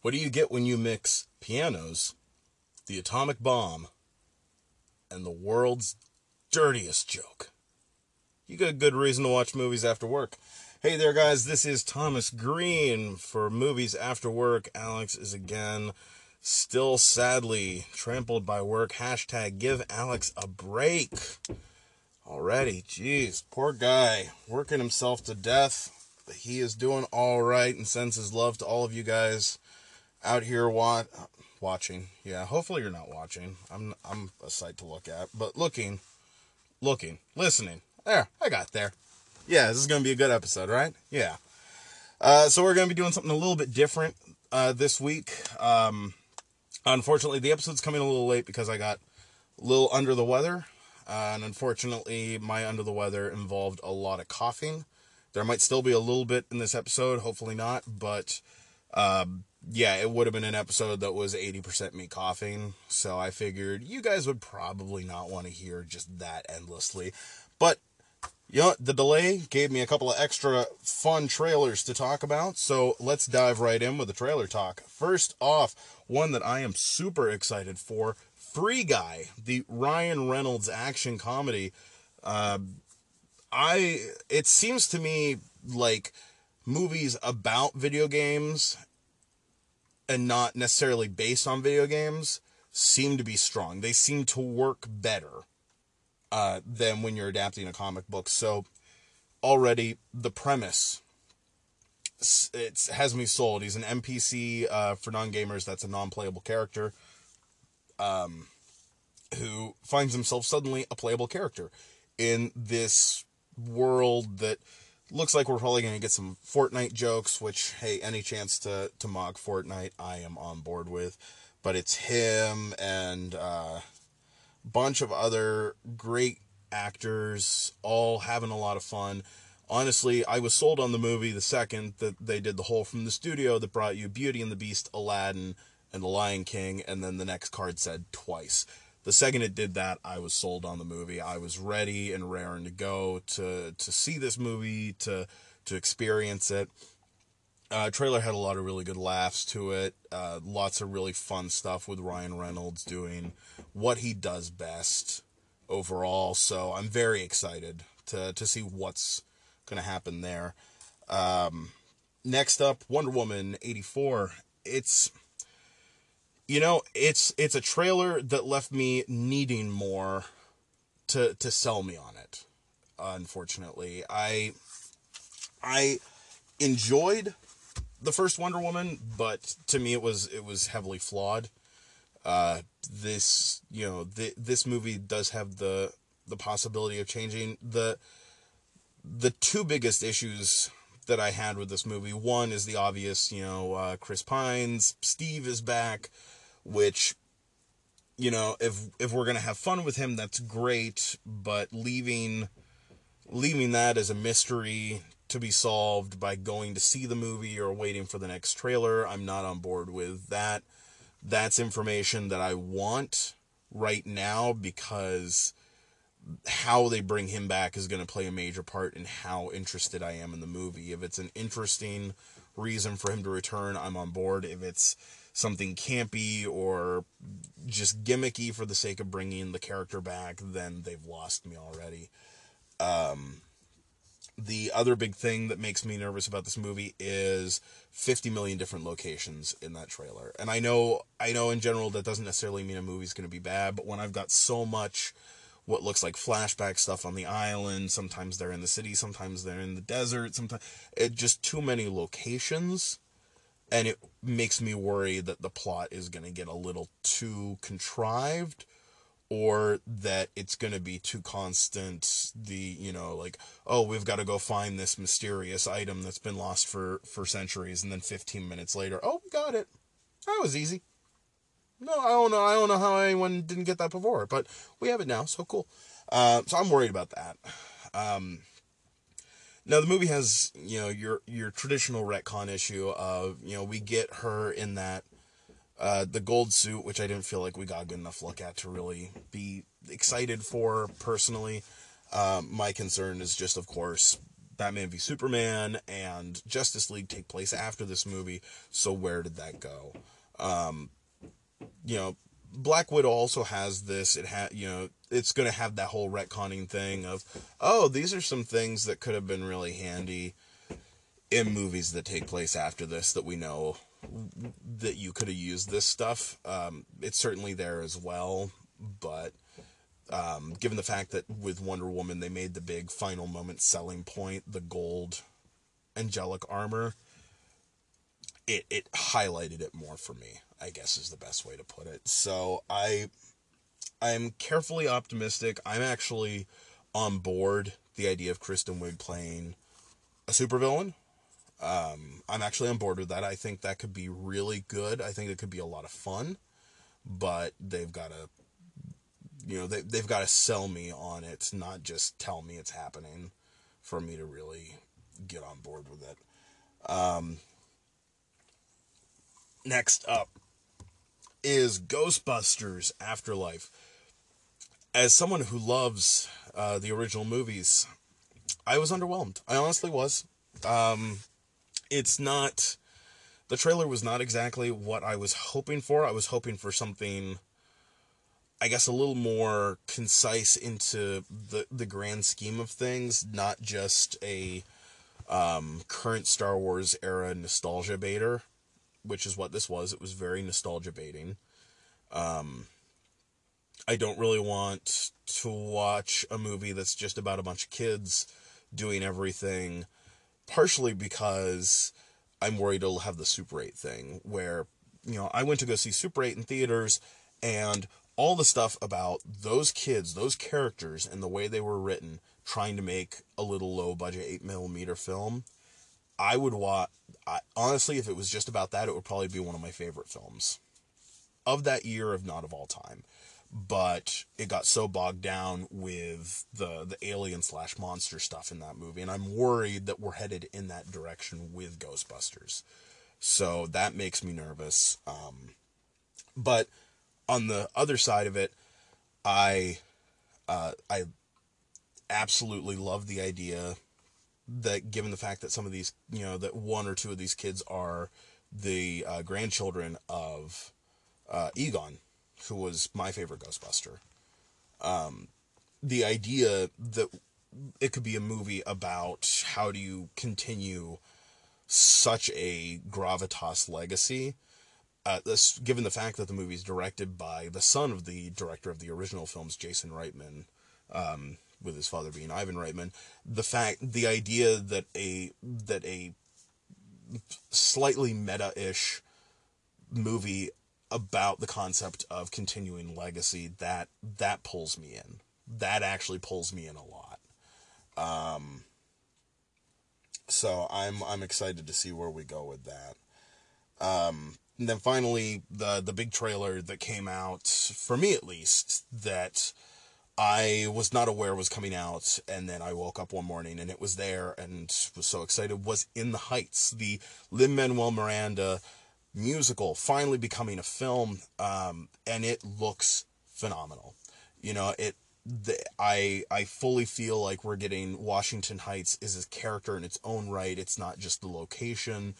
What do you get when you mix pianos, the atomic bomb, and the world's dirtiest joke? You got a good reason to watch movies after work. Hey there, guys. This is Thomas Green for Movies After Work. Alex is again still sadly trampled by work. Hashtag give Alex a break. Already, jeez, poor guy, working himself to death. But he is doing all right and sends his love to all of you guys out here wa- watching. Yeah, hopefully you're not watching. I'm I'm a sight to look at, but looking, looking, listening. There, I got there. Yeah, this is gonna be a good episode, right? Yeah. Uh, so we're gonna be doing something a little bit different uh, this week. Um, unfortunately, the episode's coming a little late because I got a little under the weather, uh, and unfortunately, my under the weather involved a lot of coughing. There might still be a little bit in this episode, hopefully not, but um, yeah, it would have been an episode that was 80% me coughing. So I figured you guys would probably not want to hear just that endlessly. But you know, the delay gave me a couple of extra fun trailers to talk about, so let's dive right in with the trailer talk. First off, one that I am super excited for Free Guy, the Ryan Reynolds action comedy. Uh, I it seems to me like movies about video games and not necessarily based on video games seem to be strong. They seem to work better uh, than when you're adapting a comic book. So already the premise it has me sold. He's an NPC uh, for non-gamers. That's a non-playable character, um, who finds himself suddenly a playable character in this world that looks like we're probably going to get some Fortnite jokes. Which, hey, any chance to to mock Fortnite, I am on board with. But it's him and uh, bunch of other great actors, all having a lot of fun. Honestly, I was sold on the movie the second that they did the whole from the studio that brought you Beauty and the Beast, Aladdin, and The Lion King, and then the next card said twice. The second it did that, I was sold on the movie. I was ready and raring to go to to see this movie, to to experience it. Uh, trailer had a lot of really good laughs to it. Uh, lots of really fun stuff with Ryan Reynolds doing what he does best overall. So I'm very excited to to see what's to happen there. Um, next up, Wonder Woman 84. It's you know, it's it's a trailer that left me needing more to to sell me on it. Unfortunately, I I enjoyed the first Wonder Woman, but to me it was it was heavily flawed. Uh, this you know th- this movie does have the the possibility of changing the the two biggest issues that I had with this movie. One is the obvious, you know, uh, Chris Pine's, Steve is back, which you know if if we're gonna have fun with him, that's great, but leaving leaving that as a mystery to be solved by going to see the movie or waiting for the next trailer. I'm not on board with that. That's information that I want right now because how they bring him back is going to play a major part in how interested I am in the movie. If it's an interesting reason for him to return, I'm on board. If it's something campy or just gimmicky for the sake of bringing the character back, then they've lost me already. Um, the other big thing that makes me nervous about this movie is 50 million different locations in that trailer. And I know I know in general that doesn't necessarily mean a movie's going to be bad, but when I've got so much what looks like flashback stuff on the island, sometimes they're in the city, sometimes they're in the desert, sometimes it just too many locations and it makes me worry that the plot is going to get a little too contrived or that it's going to be too constant. The you know like oh we've got to go find this mysterious item that's been lost for for centuries and then 15 minutes later oh we got it. That was easy. No i don't know i don't know how anyone didn't get that before but we have it now so cool. Uh, so i'm worried about that. Um, now the movie has you know your your traditional retcon issue of you know we get her in that uh, the gold suit, which I didn't feel like we got a good enough look at to really be excited for personally. Um, my concern is just, of course, Batman v Superman and Justice League take place after this movie. So where did that go? Um, you know, Black Widow also has this. It had, you know, it's going to have that whole retconning thing of, oh, these are some things that could have been really handy in movies that take place after this that we know that you could have used this stuff. Um, it's certainly there as well, but um, given the fact that with Wonder Woman they made the big final moment selling point, the gold angelic armor, it it highlighted it more for me. I guess is the best way to put it. So I I'm carefully optimistic. I'm actually on board the idea of Kristen Wiig playing a supervillain. Um, I'm actually on board with that. I think that could be really good. I think it could be a lot of fun, but they've got to, you know, they, they've got to sell me on it, not just tell me it's happening for me to really get on board with it. Um, next up is Ghostbusters Afterlife. As someone who loves uh, the original movies, I was underwhelmed. I honestly was. Um, it's not. The trailer was not exactly what I was hoping for. I was hoping for something, I guess, a little more concise into the the grand scheme of things, not just a um, current Star Wars era nostalgia baiter which is what this was. It was very nostalgia baiting. Um, I don't really want to watch a movie that's just about a bunch of kids doing everything, partially because I'm worried it'll have the Super 8 thing, where, you know, I went to go see Super 8 in theaters, and all the stuff about those kids, those characters, and the way they were written, trying to make a little low budget 8 millimeter film I would watch. I, honestly, if it was just about that, it would probably be one of my favorite films of that year, if not of all time. But it got so bogged down with the the alien slash monster stuff in that movie, and I'm worried that we're headed in that direction with Ghostbusters. So that makes me nervous. Um, but on the other side of it, I uh, I absolutely love the idea that given the fact that some of these, you know, that one or two of these kids are the uh, grandchildren of uh, Egon, who was my favorite Ghostbuster. Um, the idea that it could be a movie about how do you continue such a gravitas legacy. Uh, this, given the fact that the movie is directed by the son of the director of the original films, Jason Reitman, um, with his father being Ivan Reitman, the fact, the idea that a that a slightly meta-ish movie about the concept of continuing legacy that that pulls me in. That actually pulls me in a lot. Um, so I'm I'm excited to see where we go with that. Um, and then finally, the the big trailer that came out for me at least that I was not aware was coming out, and then I woke up one morning and it was there, and was so excited. Was in the Heights, the Lin Manuel Miranda musical, finally becoming a film, um, and it looks phenomenal. You know, it. The, I I fully feel like we're getting Washington Heights is a character in its own right. It's not just the location.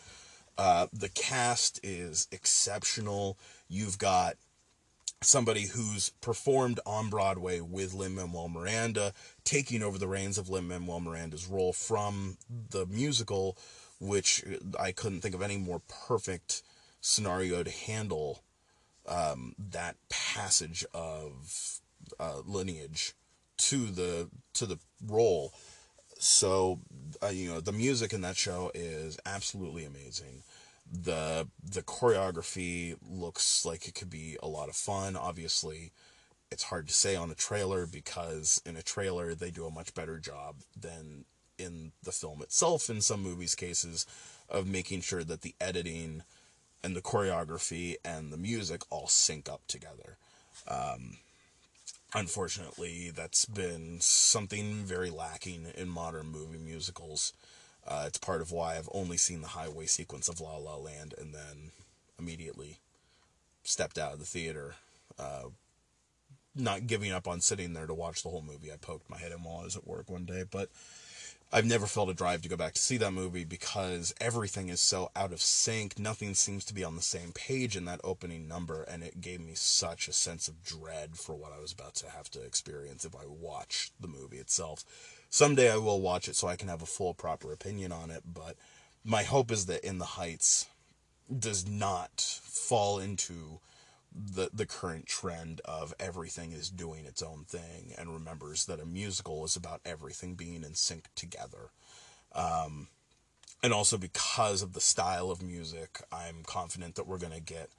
Uh, the cast is exceptional. You've got somebody who's performed on Broadway with Lin Manuel Miranda, taking over the reins of Lin Manuel Miranda's role from the musical, which I couldn't think of any more perfect scenario to handle um, that passage of uh, lineage to the to the role. So, uh, you know, the music in that show is absolutely amazing the the choreography looks like it could be a lot of fun obviously it's hard to say on a trailer because in a trailer they do a much better job than in the film itself in some movies cases of making sure that the editing and the choreography and the music all sync up together um, unfortunately that's been something very lacking in modern movie musicals uh, it's part of why I've only seen the highway sequence of La La Land and then immediately stepped out of the theater, uh, not giving up on sitting there to watch the whole movie. I poked my head in while I was at work one day, but I've never felt a drive to go back to see that movie because everything is so out of sync. Nothing seems to be on the same page in that opening number, and it gave me such a sense of dread for what I was about to have to experience if I watch the movie itself. Someday I will watch it so I can have a full, proper opinion on it, but my hope is that In the Heights does not fall into the the current trend of everything is doing its own thing and remembers that a musical is about everything being in sync together. Um, and also because of the style of music, I'm confident that we're gonna get,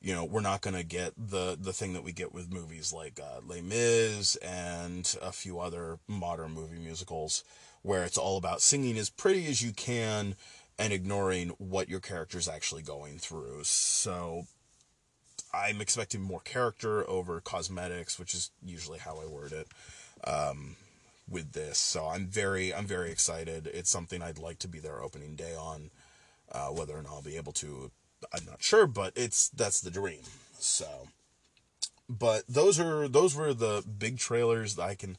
you know, we're not gonna get the the thing that we get with movies like uh, Les Mis and a few other modern movie musicals, where it's all about singing as pretty as you can and ignoring what your character's actually going through. So I'm expecting more character over cosmetics, which is usually how I word it. Um, with this, so I'm very, I'm very excited. It's something I'd like to be there opening day on. Uh, whether or not I'll be able to, I'm not sure, but it's that's the dream. So, but those are those were the big trailers that I can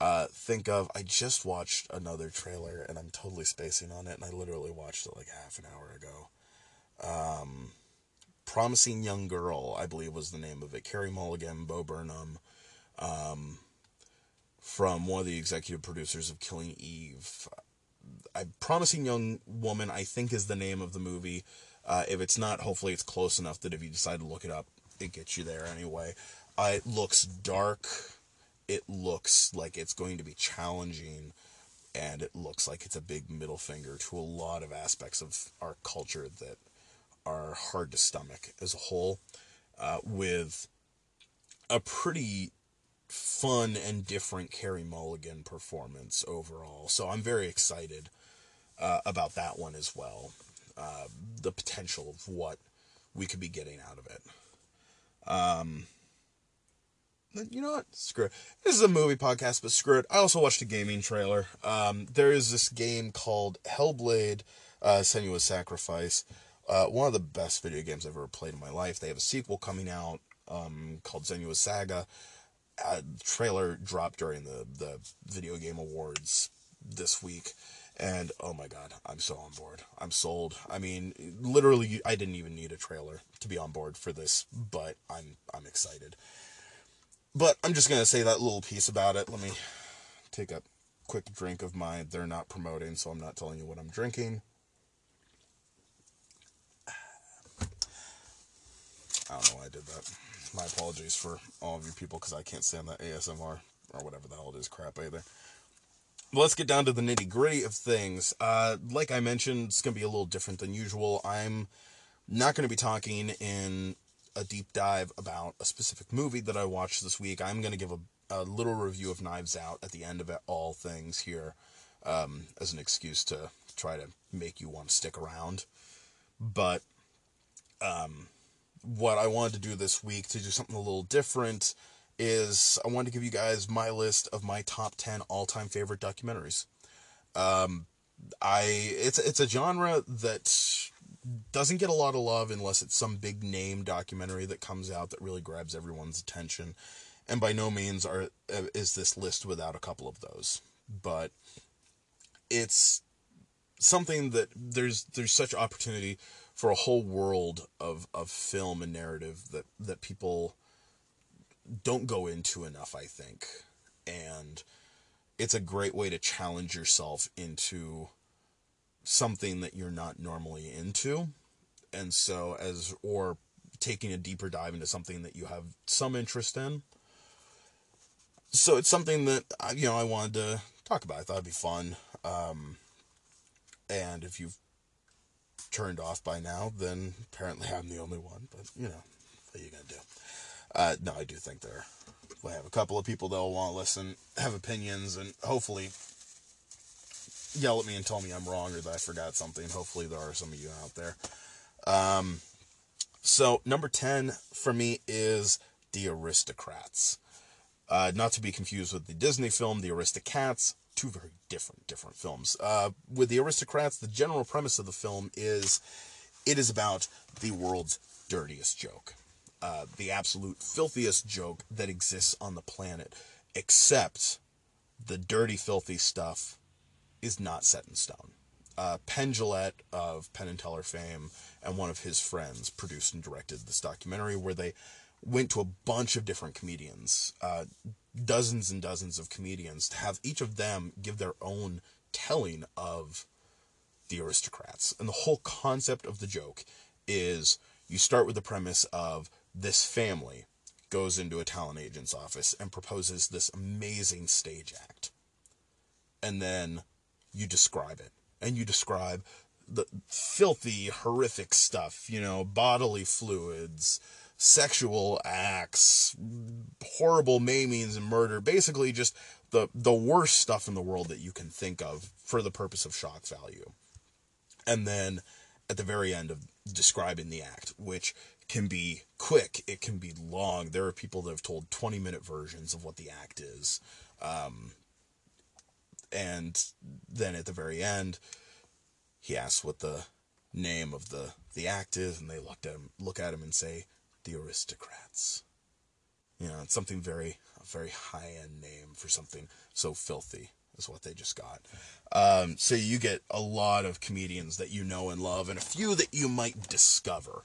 uh, think of. I just watched another trailer, and I'm totally spacing on it, and I literally watched it like half an hour ago. Um, Promising Young Girl, I believe was the name of it. Carey Mulligan, Bo Burnham, um, from one of the executive producers of Killing Eve. I, Promising Young Woman, I think, is the name of the movie. Uh, if it's not, hopefully it's close enough that if you decide to look it up, it gets you there anyway. Uh, it looks dark. It looks like it's going to be challenging. And it looks like it's a big middle finger to a lot of aspects of our culture that are hard to stomach as a whole, uh, with a pretty fun and different Carey Mulligan performance overall. So I'm very excited uh, about that one as well. Uh, the potential of what we could be getting out of it. Um, you know what? Screw it. This is a movie podcast, but screw it. I also watched a gaming trailer. Um, there is this game called Hellblade: uh, Senua's Sacrifice. Uh, one of the best video games I've ever played in my life. They have a sequel coming out um, called Senua's Saga. Uh, trailer dropped during the, the video game awards this week. And oh my god, I'm so on board. I'm sold. I mean, literally, I didn't even need a trailer to be on board for this, but I'm I'm excited. But I'm just gonna say that little piece about it. Let me take a quick drink of my. They're not promoting, so I'm not telling you what I'm drinking. I don't know why I did that. My apologies for all of you people because I can't stand that ASMR or whatever the hell it is crap either. Let's get down to the nitty gritty of things. Uh, like I mentioned, it's going to be a little different than usual. I'm not going to be talking in a deep dive about a specific movie that I watched this week. I'm going to give a, a little review of Knives Out at the end of it, all things here um, as an excuse to try to make you want to stick around. But um, what I wanted to do this week to do something a little different is I wanted to give you guys my list of my top 10 all-time favorite documentaries. Um, I it's it's a genre that doesn't get a lot of love unless it's some big name documentary that comes out that really grabs everyone's attention. And by no means are uh, is this list without a couple of those. But it's something that there's there's such opportunity for a whole world of, of film and narrative that, that people don't go into enough, I think. And it's a great way to challenge yourself into something that you're not normally into. And so, as, or taking a deeper dive into something that you have some interest in. So it's something that, you know, I wanted to talk about. I thought it'd be fun. Um, and if you've turned off by now, then apparently I'm the only one. But you know, what are you gonna do? Uh, no, I do think there. I have a couple of people that will want to listen, have opinions, and hopefully yell at me and tell me I'm wrong or that I forgot something. Hopefully there are some of you out there. Um, so number ten for me is The Aristocrats. Uh, not to be confused with the Disney film The Aristocats two very different different films. Uh, with the aristocrats, the general premise of the film is it is about the world's dirtiest joke, uh, the absolute filthiest joke that exists on the planet, except the dirty, filthy stuff is not set in stone. Uh, of Penn and Teller fame and one of his friends produced and directed this documentary where they went to a bunch of different comedians, uh, dozens and dozens of comedians, to have each of them give their own telling of the aristocrats. And the whole concept of the joke is you start with the premise of this family goes into a talent agent's office and proposes this amazing stage act. And then you describe it. And you describe the filthy, horrific stuff, you know, bodily fluids, sexual acts, horrible maimings and murder, basically just the the worst stuff in the world that you can think of for the purpose of shock value. And then at the very end of describing the act, which can be quick, it can be long. There are people that have told 20 minute versions of what the act is. Um, and then at the very end, he asks what the name of the, the act is, and they look at him, look at him and say, the aristocrats. You know, it's something very, very high end name for something so filthy is what they just got. Um, so you get a lot of comedians that you know and love, and a few that you might discover,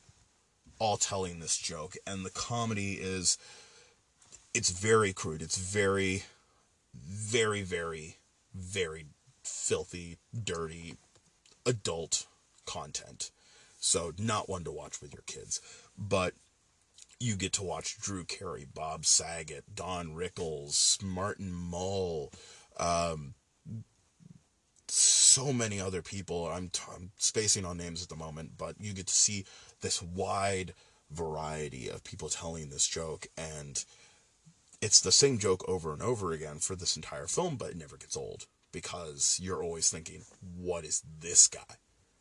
all telling this joke. And the comedy is, it's very crude. It's very, very, very, very filthy, dirty, adult content. So not one to watch with your kids, but you get to watch Drew Carey, Bob Saget, Don Rickles, Martin Mull, um, so many other people. I'm, t- I'm spacing on names at the moment, but you get to see this wide variety of people telling this joke, and it's the same joke over and over again for this entire film, but it never gets old because you're always thinking, what is this guy?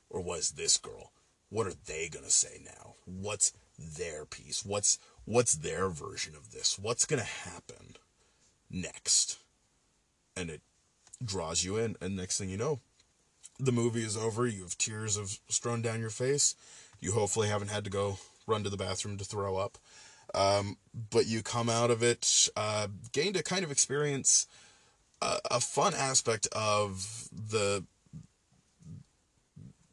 Or what is this girl? What are they gonna say now? What's their piece? What's what's their version of this? What's gonna happen next? And it draws you in, and next thing you know, the movie is over. You have tears of strewn down your face. You hopefully haven't had to go run to the bathroom to throw up. Um, but you come out of it uh, gained a kind of experience, uh, a fun aspect of the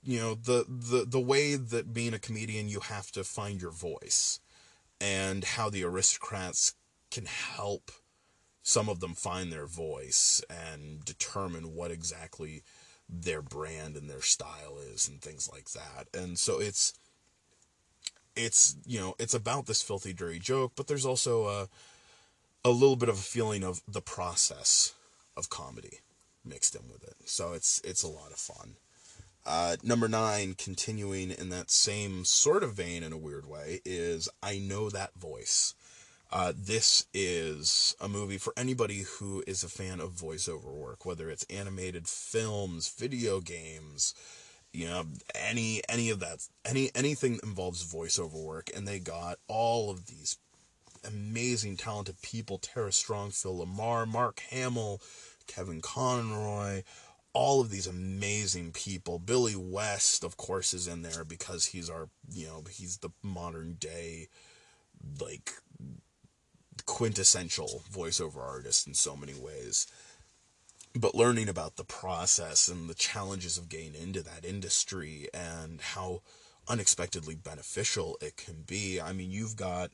you know the the the way that being a comedian you have to find your voice and how the aristocrats can help some of them find their voice and determine what exactly their brand and their style is and things like that. And so it's it's you know it's about this filthy dirty joke but there's also a a little bit of a feeling of the process of comedy mixed in with it. So it's it's a lot of fun uh, number nine, continuing in that same sort of vein in a weird way, is I Know That Voice. Uh, this is a movie for anybody who is a fan of voiceover work, whether it's animated films, video games, you know, any any of that, any anything that involves voiceover work, and they got all of these amazing, talented people: Tara Strong, Phil LaMarr, Mark Hamill, Kevin Conroy, all of these amazing people. Billy West, of course, is in there because he's our, you know, he's the modern day, like, quintessential voiceover artist in so many ways. But learning about the process and the challenges of getting into that industry and how unexpectedly beneficial it can be. I mean, you've got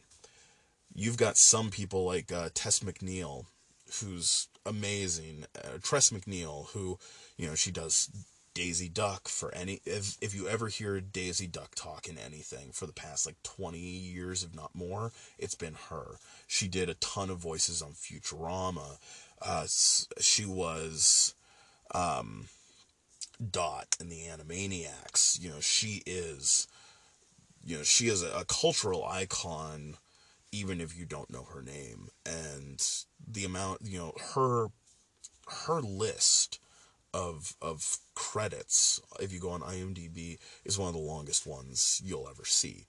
you've got some people like uh, Tess McNeil, who's amazing. Uh, Tress MacNeille, who you know, she does Daisy Duck for any if if you ever hear Daisy Duck talk in anything for the past like 20 years if not more, it's been her. She did a ton of voices on Futurama. Uh, she was um, Dot in the Animaniacs. You know, she is you know, she is a, a cultural icon even if you don't know her name and the amount, you know, her her list of of credits, if you go on IMDb, is one of the longest ones you'll ever see.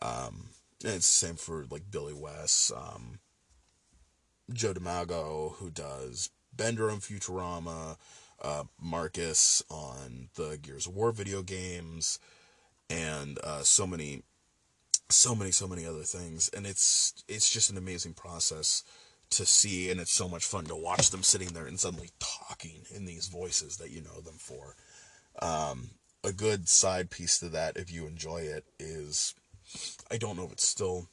Um, and it's the same for like Billy West, um, Joe DiMaggio, who does Bender on Futurama, uh, Marcus on the Gears of War video games, and uh, so many, so many, so many other things. And it's it's just an amazing process to see, and it's so much fun to watch them sitting there and suddenly talking in these voices that you know them for. Um, a good side piece to that, if you enjoy it, is I don't know if it's still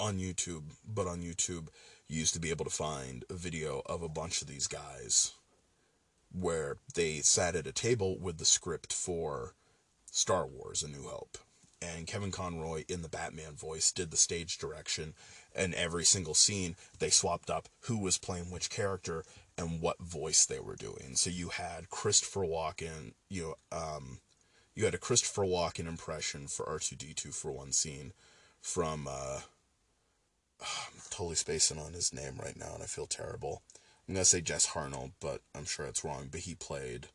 on YouTube, but on YouTube, you used to be able to find a video of a bunch of these guys where they sat at a table with the script for Star Wars A New Hope. And Kevin Conroy, in the Batman voice, did the stage direction. And every single scene, they swapped up who was playing which character and what voice they were doing. So you had Christopher Walken, you know, um, you had a Christopher Walken impression for R2D2 for one scene from, uh, I'm totally spacing on his name right now and I feel terrible. I'm to say Jess Harnell, but I'm sure it's wrong. But he played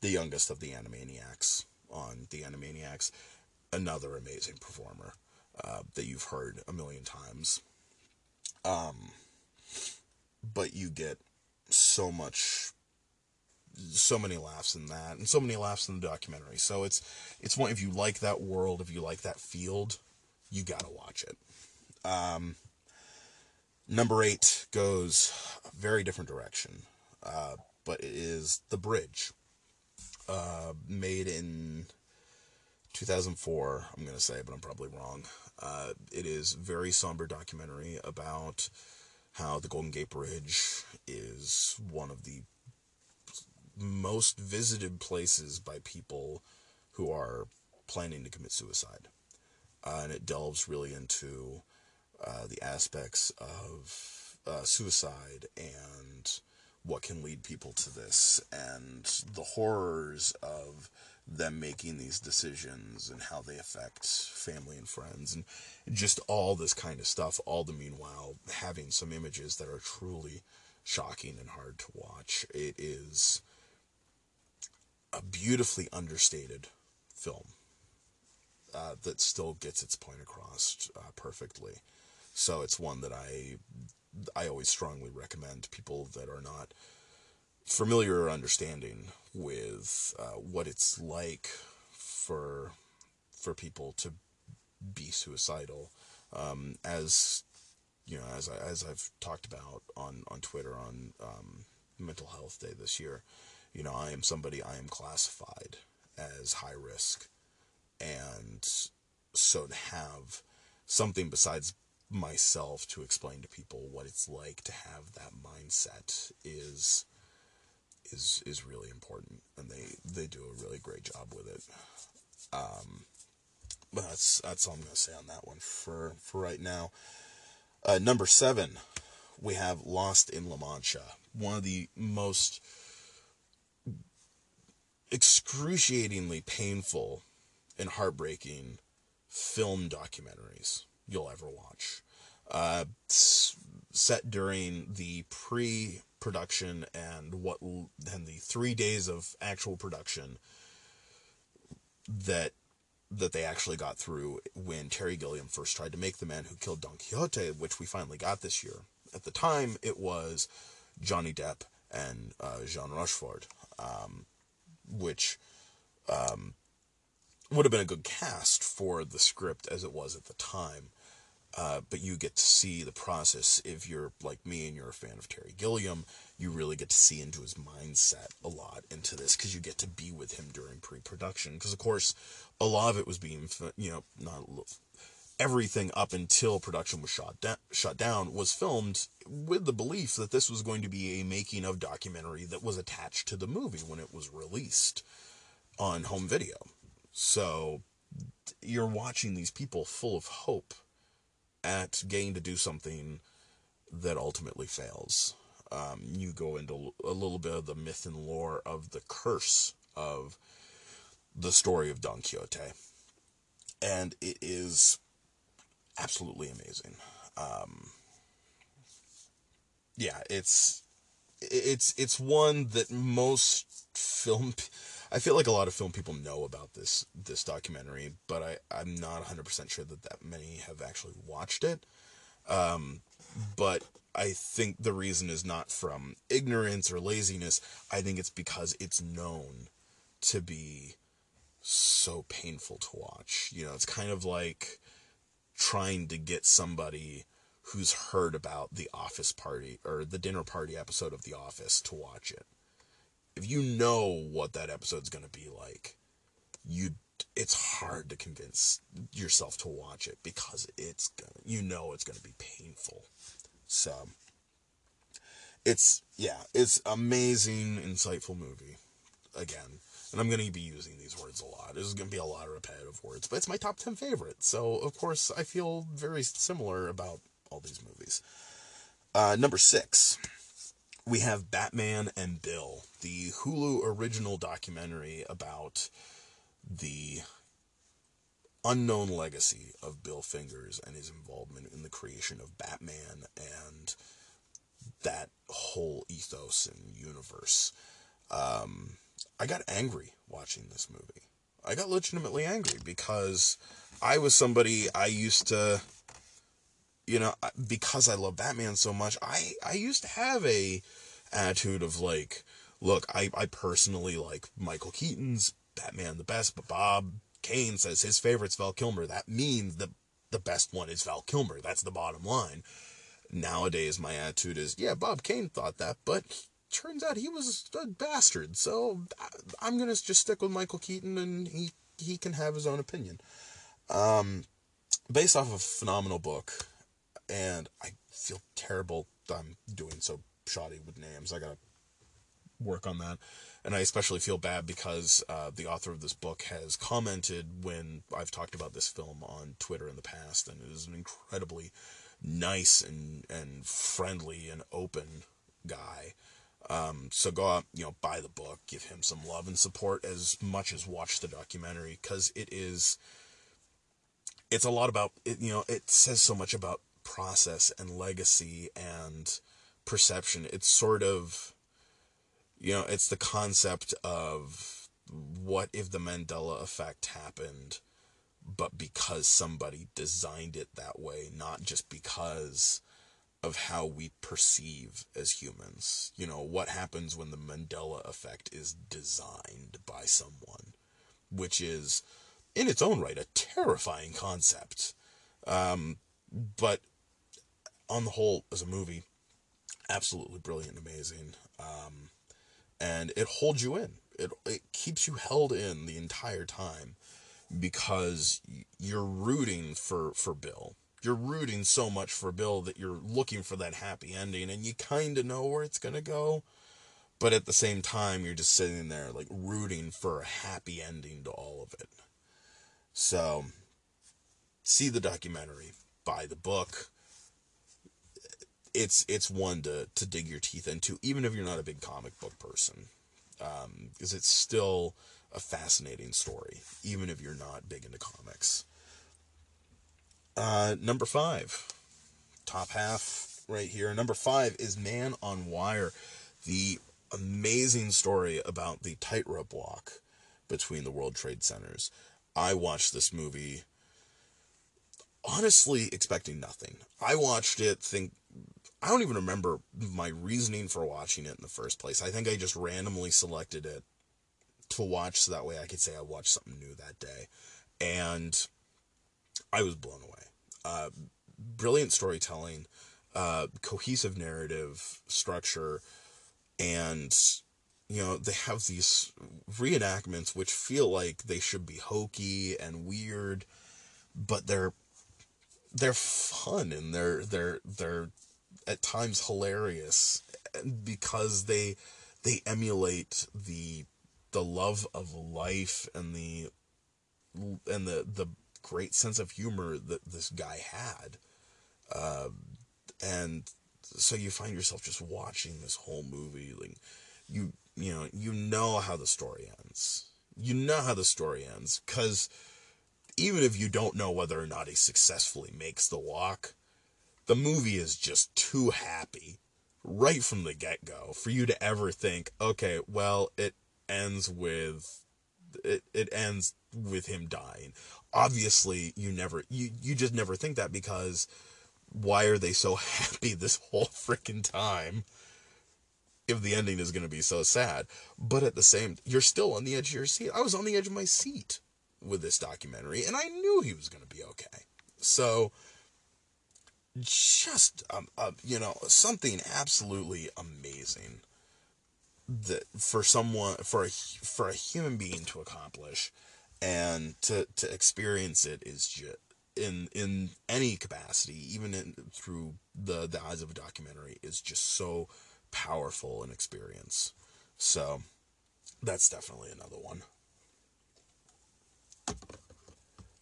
the youngest of the Animaniacs on the Animaniacs. Another amazing performer uh, that you've heard a million times. Um, but you get so much so many laughs in that and so many laughs in the documentary so it's it's one if you like that world if you like that field you gotta watch it um, number eight goes a very different direction uh, but it is the bridge uh, made in 2004 i'm gonna say but i'm probably wrong uh, it is very somber documentary about how the Golden Gate Bridge is one of the most visited places by people who are planning to commit suicide. Uh, and it delves really into uh, the aspects of uh, suicide and what can lead people to this and the horrors of them making these decisions and how they affect family and friends and just all this kind of stuff all the meanwhile having some images that are truly shocking and hard to watch. It is a beautifully understated film uh, that still gets its point across uh, perfectly. So it's one that i i always strongly recommend people that are not familiar or understanding with uh, what it's like for for people to be suicidal. Um, as you know, as I, as I've talked about on on Twitter on um, Mental Health Day this year, you know, I am somebody I am classified as high risk, and so to have something besides myself to explain to people what it's like to have that mindset is is is really important, and they they do a really great job with it. Um, but that's that's all I'm gonna say on that one for for right now. Uh, number seven, we have Lost in La Mancha, one of the most excruciatingly painful and heartbreaking film documentaries you'll ever watch. Uh, set during the pre production and what and the three days of actual production that that they actually got through when Terry Gilliam first tried to make the man who killed Don Quixote, which we finally got this year. At the time, it was Johnny Depp and uh, Jean Rochefort, um, which um, would have been a good cast for the script as it was at the time. Uh, but you get to see the process. If you're like me and you're a fan of Terry Gilliam, you really get to see into his mindset a lot into this because you get to be with him during pre-production. Because of course, a lot of it was being, you know, not everything up until production was shot da- shut down was filmed with the belief that this was going to be a making of documentary that was attached to the movie when it was released on home video. So you're watching these people full of hope at getting to do something that ultimately fails. Um, you go into a little bit of the myth and lore of the curse of the story of Don Quixote, and it is absolutely amazing. Um, yeah, it's it's it's one that most film I feel like a lot of film people know about this this documentary, but I I'm not 100% sure that that many have actually watched it. Um, but I think the reason is not from ignorance or laziness. I think it's because it's known to be so painful to watch. You know, it's kind of like trying to get somebody who's heard about the office party or the dinner party episode of The Office to watch it. If you know what that episode's going to be like, you it's hard to convince yourself to watch it because it's gonna you know it's going to be painful. So it's yeah, it's amazing, insightful movie. Again, and I'm going to be using these words a lot. There's going to be a lot of repetitive words, but it's my top 10 favorite. So, of course, I feel very similar about all these movies. Uh, number six, we have Batman and Bill, the Hulu original documentary about the unknown legacy of Bill Fingers and his involvement in the creation of Batman and that whole ethos and universe. Um, I got angry watching this movie. I got legitimately angry because I was somebody I used to, you know, because I love Batman so much, I, I used to have a attitude of like, look, I, I personally like Michael Keaton's Batman the best, but Bob Kane says his favorite's Val Kilmer. That means the the best one is Val Kilmer. That's the bottom line. Nowadays, my attitude is, yeah, Bob Kane thought that, but turns out he was a bastard. So I'm gonna just stick with Michael Keaton, and he he can have his own opinion. Um, based off of a phenomenal book, and I feel terrible. That I'm doing so shoddy with names. I gotta work on that. And I especially feel bad because uh, the author of this book has commented when I've talked about this film on Twitter in the past, and it is an incredibly nice and, and friendly and open guy. Um, so go out, you know, buy the book, give him some love and support as much as watch the documentary because it is. It's a lot about it. You know, it says so much about process and legacy and perception. It's sort of, you know, it's the concept of what if the Mandela effect happened, but because somebody designed it that way, not just because of how we perceive as humans. You know, what happens when the Mandela effect is designed by someone, which is, in its own right, a terrifying concept. Um, but on the whole, as a movie, absolutely brilliant amazing. Um, and it holds you in. It, it keeps you held in the entire time because you're rooting for, for Bill you're rooting so much for Bill that you're looking for that happy ending and you kind of know where it's to go. But at the same time, you're just sitting there like rooting for a happy ending to all of it. So, see the documentary, buy the book. It's it's one to to dig your teeth into, even if you're not a big comic book person, because um, it's still a fascinating story, even if you're not big into comics. Uh, number five, top half right here. Number five is Man on Wire, the amazing story about the tightrope walk between the World Trade Centers. I watched this movie honestly expecting nothing. I watched it think I don't even remember my reasoning for watching it in the first place. I think I just randomly selected it to watch so that way I could say I watched something new that day. And I was blown away. Uh, brilliant storytelling, uh, cohesive narrative structure, and you know they have these reenactments which feel like they should be hokey and weird, but they're they're fun and they're they're they're at times hilarious because they they emulate the the love of life and the and the the great sense of humor that this guy had. Uh, and so you find yourself just watching this whole movie like you you know you know how the story ends you know how the story ends because even if you don't know whether or not he successfully makes the walk the movie is just too happy right from the get-go for you to ever think okay well it ends with it, it ends with him dying. Obviously you never you you just never think that because why are they so happy this whole freaking time if the ending is going to be so sad? But at the same you're still on the edge of your seat. I was on the edge of my seat with this documentary and i knew he was going to be okay. So just um, uh, you know something absolutely amazing that for someone for a for a human being to accomplish and to to experience it is just in in any capacity even in through the the eyes of a documentary is just so powerful an experience. So that's definitely another one.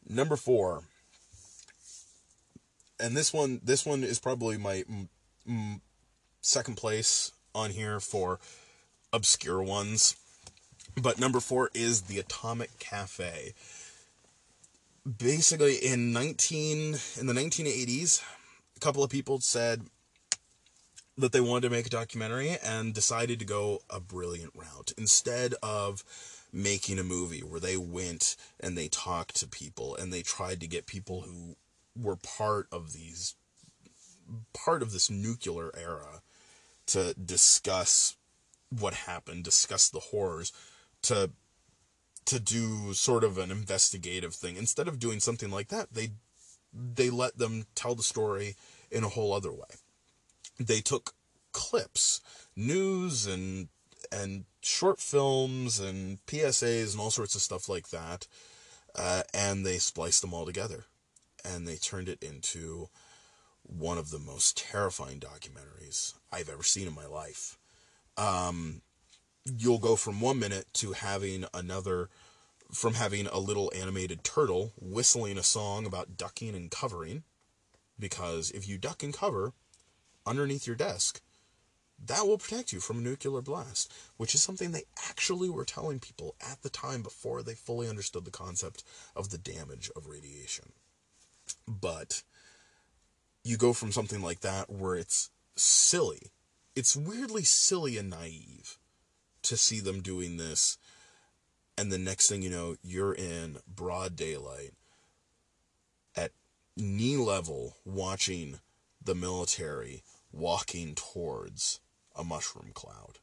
Number 4 and this one this one is probably my second place on here for obscure ones. But number four is the Atomic Cafe. Basically, in nineteen in the nineteen eighties, a couple of people said that they wanted to make a documentary and decided to go a brilliant route instead of making a movie where they went and they talked to people and they tried to get people who were part of these part of this nuclear era to discuss what happened, discuss the horrors, to to do sort of an investigative thing. Instead of doing something like that, they they let them tell the story in a whole other way. They took clips, news and and short films and PSAs and all sorts of stuff like that, uh, and they spliced them all together, and they turned it into one of the most terrifying documentaries I've ever seen in my life um, you'll go from one minute to having another, from having a little animated turtle whistling a song about ducking and covering. Because if you duck and cover underneath your desk, that will protect you from a nuclear blast, which is something they actually were telling people at the time before they fully understood the concept of the damage of radiation. But you go from something like that where it's silly it's weirdly silly and naive to see them doing this and the next thing you know you're in broad daylight at knee level watching the military walking towards a mushroom cloud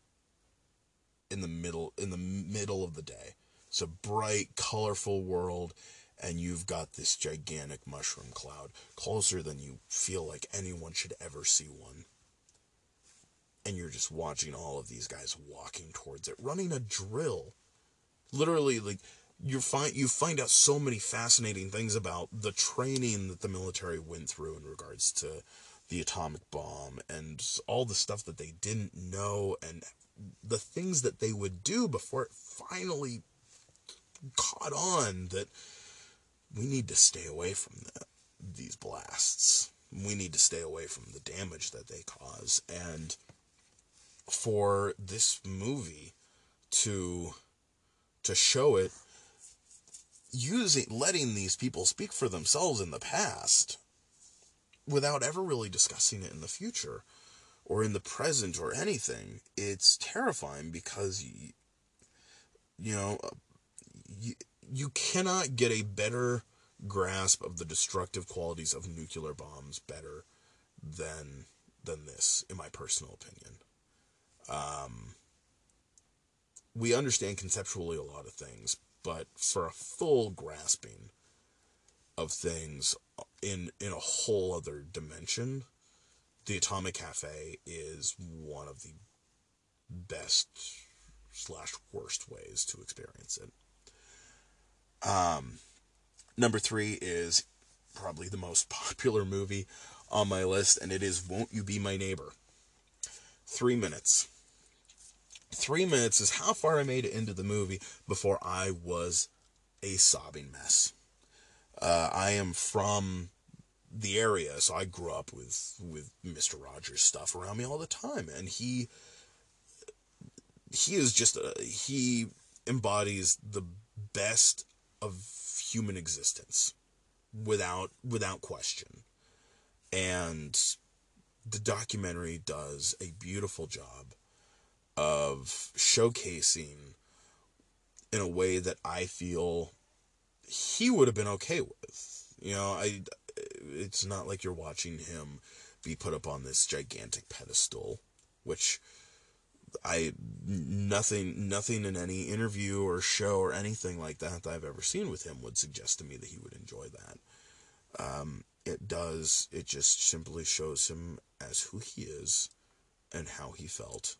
in the middle in the middle of the day. It's a bright colorful world and you've got this gigantic mushroom cloud closer than you feel like anyone should ever see one and you're just watching all of these guys walking towards it, running a drill. Literally, like you find you find out so many fascinating things about the training that the military went through in regards to the atomic bomb and all the stuff that they didn't know and the things that they would do before it finally caught on that we need to stay away from the, these blasts. We need to stay away from the damage that they cause and for this movie to to show it using letting these people speak for themselves in the past without ever really discussing it in the future or in the present or anything it's terrifying because you, you know you, you cannot get a better grasp of the destructive qualities of nuclear bombs better than than this in my personal opinion um, we understand conceptually a lot of things, but for a full grasping of things in in a whole other dimension, the Atomic Cafe is one of the best slash worst ways to experience it. Um, number three is probably the most popular movie on my list, and it is Won't You Be My Neighbor? Three minutes three minutes is how far I made it into the movie before I was a sobbing mess. Uh, I am from the area, so I grew up with with Mister Rogers stuff around me all the time, and he he is just a, he embodies the best of human existence without without question, and the documentary does a beautiful job of showcasing in a way that I feel he would have been okay with. You know, I it's not like you're watching him be put up on this gigantic pedestal, which I nothing nothing in any interview or show or anything like that that I've ever seen with him would suggest to me that he would enjoy that. Um, it does, it just simply shows him as who he is and how he felt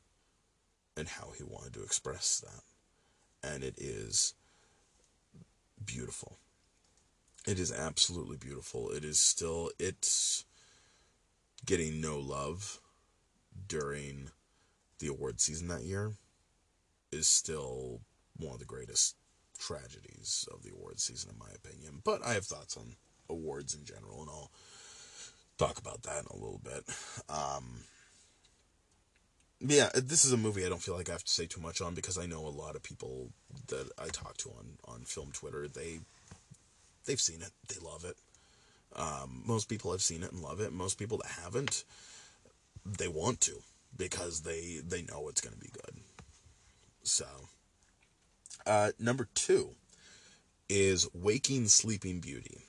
and how he wanted to express that. And it is beautiful. It is absolutely beautiful. It is still, it's getting no love during the award season that year is still one of the greatest tragedies of the award season, in my opinion. But I have thoughts on awards in general, and I'll talk about that in a little bit. Um, yeah, this is a movie I don't feel like I have to say too much on because I know a lot of people that I talk to on, on film Twitter, they they've seen it, they love it. Um, most people have seen it and love it. Most people that haven't, they want to because they they know it's going to be good. So, uh, number two is Waking Sleeping Beauty.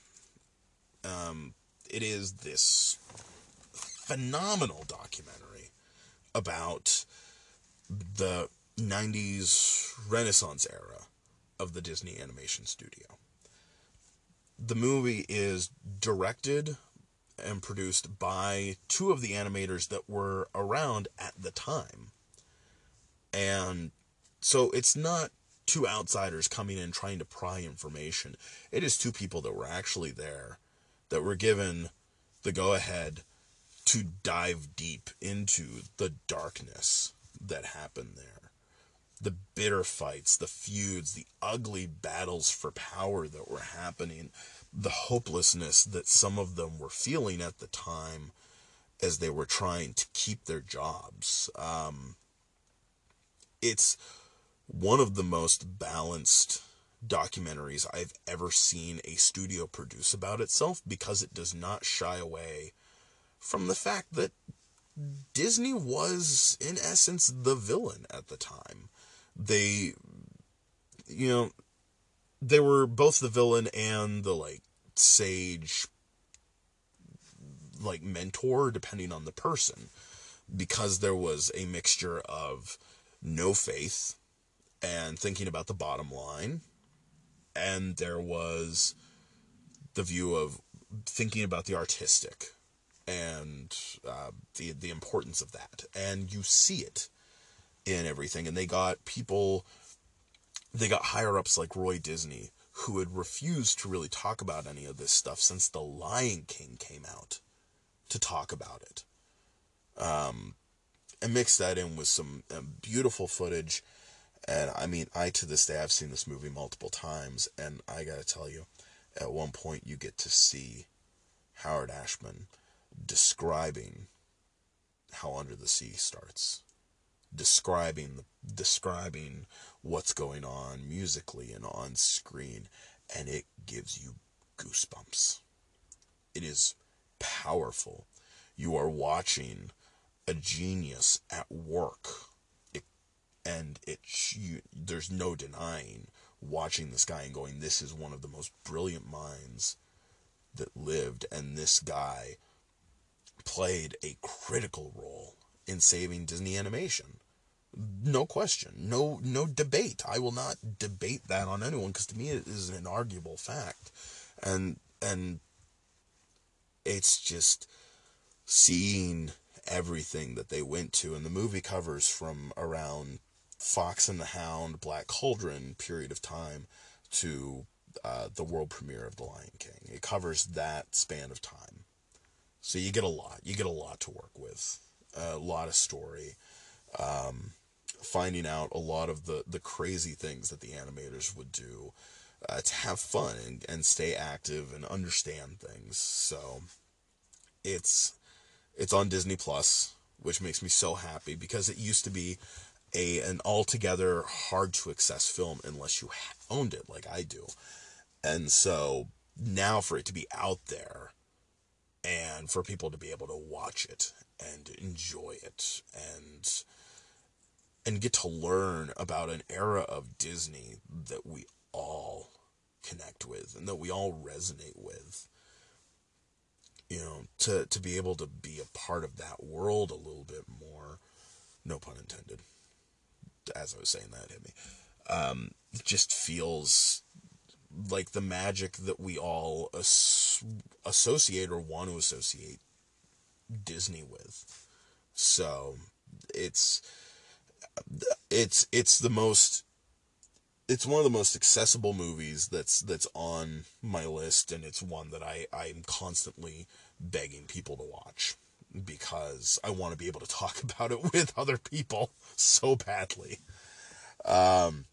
Um, it is this phenomenal documentary about the 90s Renaissance era of the Disney Animation Studio. The movie is directed and produced by two of the animators that were around at the time. And so it's not two outsiders coming in trying to pry information. It is two people that were actually there that were given the go ahead to dive deep into the darkness that happened there. The bitter fights, the feuds, the ugly battles for power that were happening, the hopelessness that some of them were feeling at the time as they were trying to keep their jobs. Um, it's one of the most balanced documentaries I've ever seen a studio produce about itself because it does not shy away from the fact that Disney was, in essence, the villain at the time. They, you know, they were both the villain and the, like, sage, like, mentor, depending on the person, because there was a mixture of no faith and thinking about the bottom line and there was the view of thinking about the artistic and uh, the the importance of that, and you see it in everything. And they got people, they got higher ups like Roy Disney who had refused to really talk about any of this stuff since The Lion King came out to talk about it. Um, and mix that in with some uh, beautiful footage. And I mean, I to this day, I've seen this movie multiple times, and I gotta tell you, at one point you get to see Howard Ashman describing how Under the Sea starts, describing describing what's going on musically and on screen, and it gives you goosebumps. It is powerful. You are watching a genius at work and it you, there's no denying watching this guy and going this is one of the most brilliant minds that lived and this guy played a critical role in saving Disney animation no question no no debate i will not debate that on anyone because to me it is an inarguable fact and and it's just seeing everything that they went to and the movie covers from around Fox and the Hound, Black Cauldron period of time to uh, the world premiere of The Lion King. It covers that span of time. So you get a lot. You get a lot to work with. A lot of story. Um, finding out a lot of the, the crazy things that the animators would do uh, to have fun and, and stay active and understand things. So it's it's on Disney Plus, which makes me so happy because it used to be a an altogether hard to access film unless you owned it like I do. And so now for it to be out there and for people to be able to watch it and enjoy it and and get to learn about an era of Disney that we all connect with and that we all resonate with you know to to be able to be a part of that world a little bit more no pun intended as I was saying that hit me. Um, just feels like the magic that we all as- associate or want to associate Disney with. So it's it's it's the most it's one of the most accessible movies that's that's on my list and it's one that I I'm constantly begging people to watch because I want to be able to talk about it with other people so badly. Um,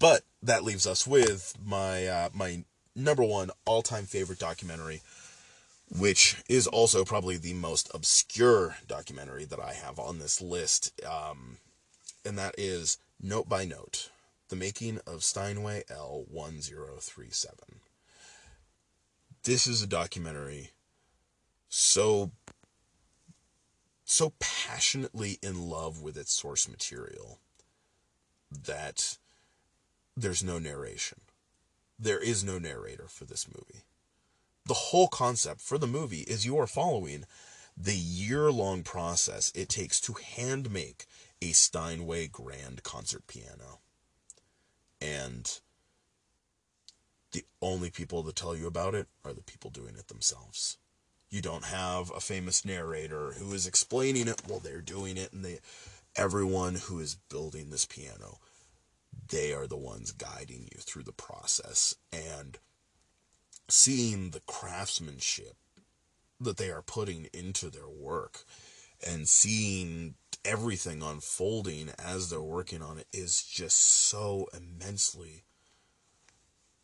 but that leaves us with my uh, my number one all time favorite documentary, which is also probably the most obscure documentary that I have on this list, um, and that is Note by Note: The Making of Steinway L one zero three seven. This is a documentary so so passionately in love with its source material that there's no narration. There is no narrator for this movie. The whole concept for the movie is you are following the year long process it takes to hand make a Steinway grand concert piano. And the only people that tell you about it are the people doing it themselves. You don't have a famous narrator who is explaining it while they're doing it, and they, everyone who is building this piano, they are the ones guiding you through the process and seeing the craftsmanship that they are putting into their work and seeing everything unfolding as they're working on it is just so immensely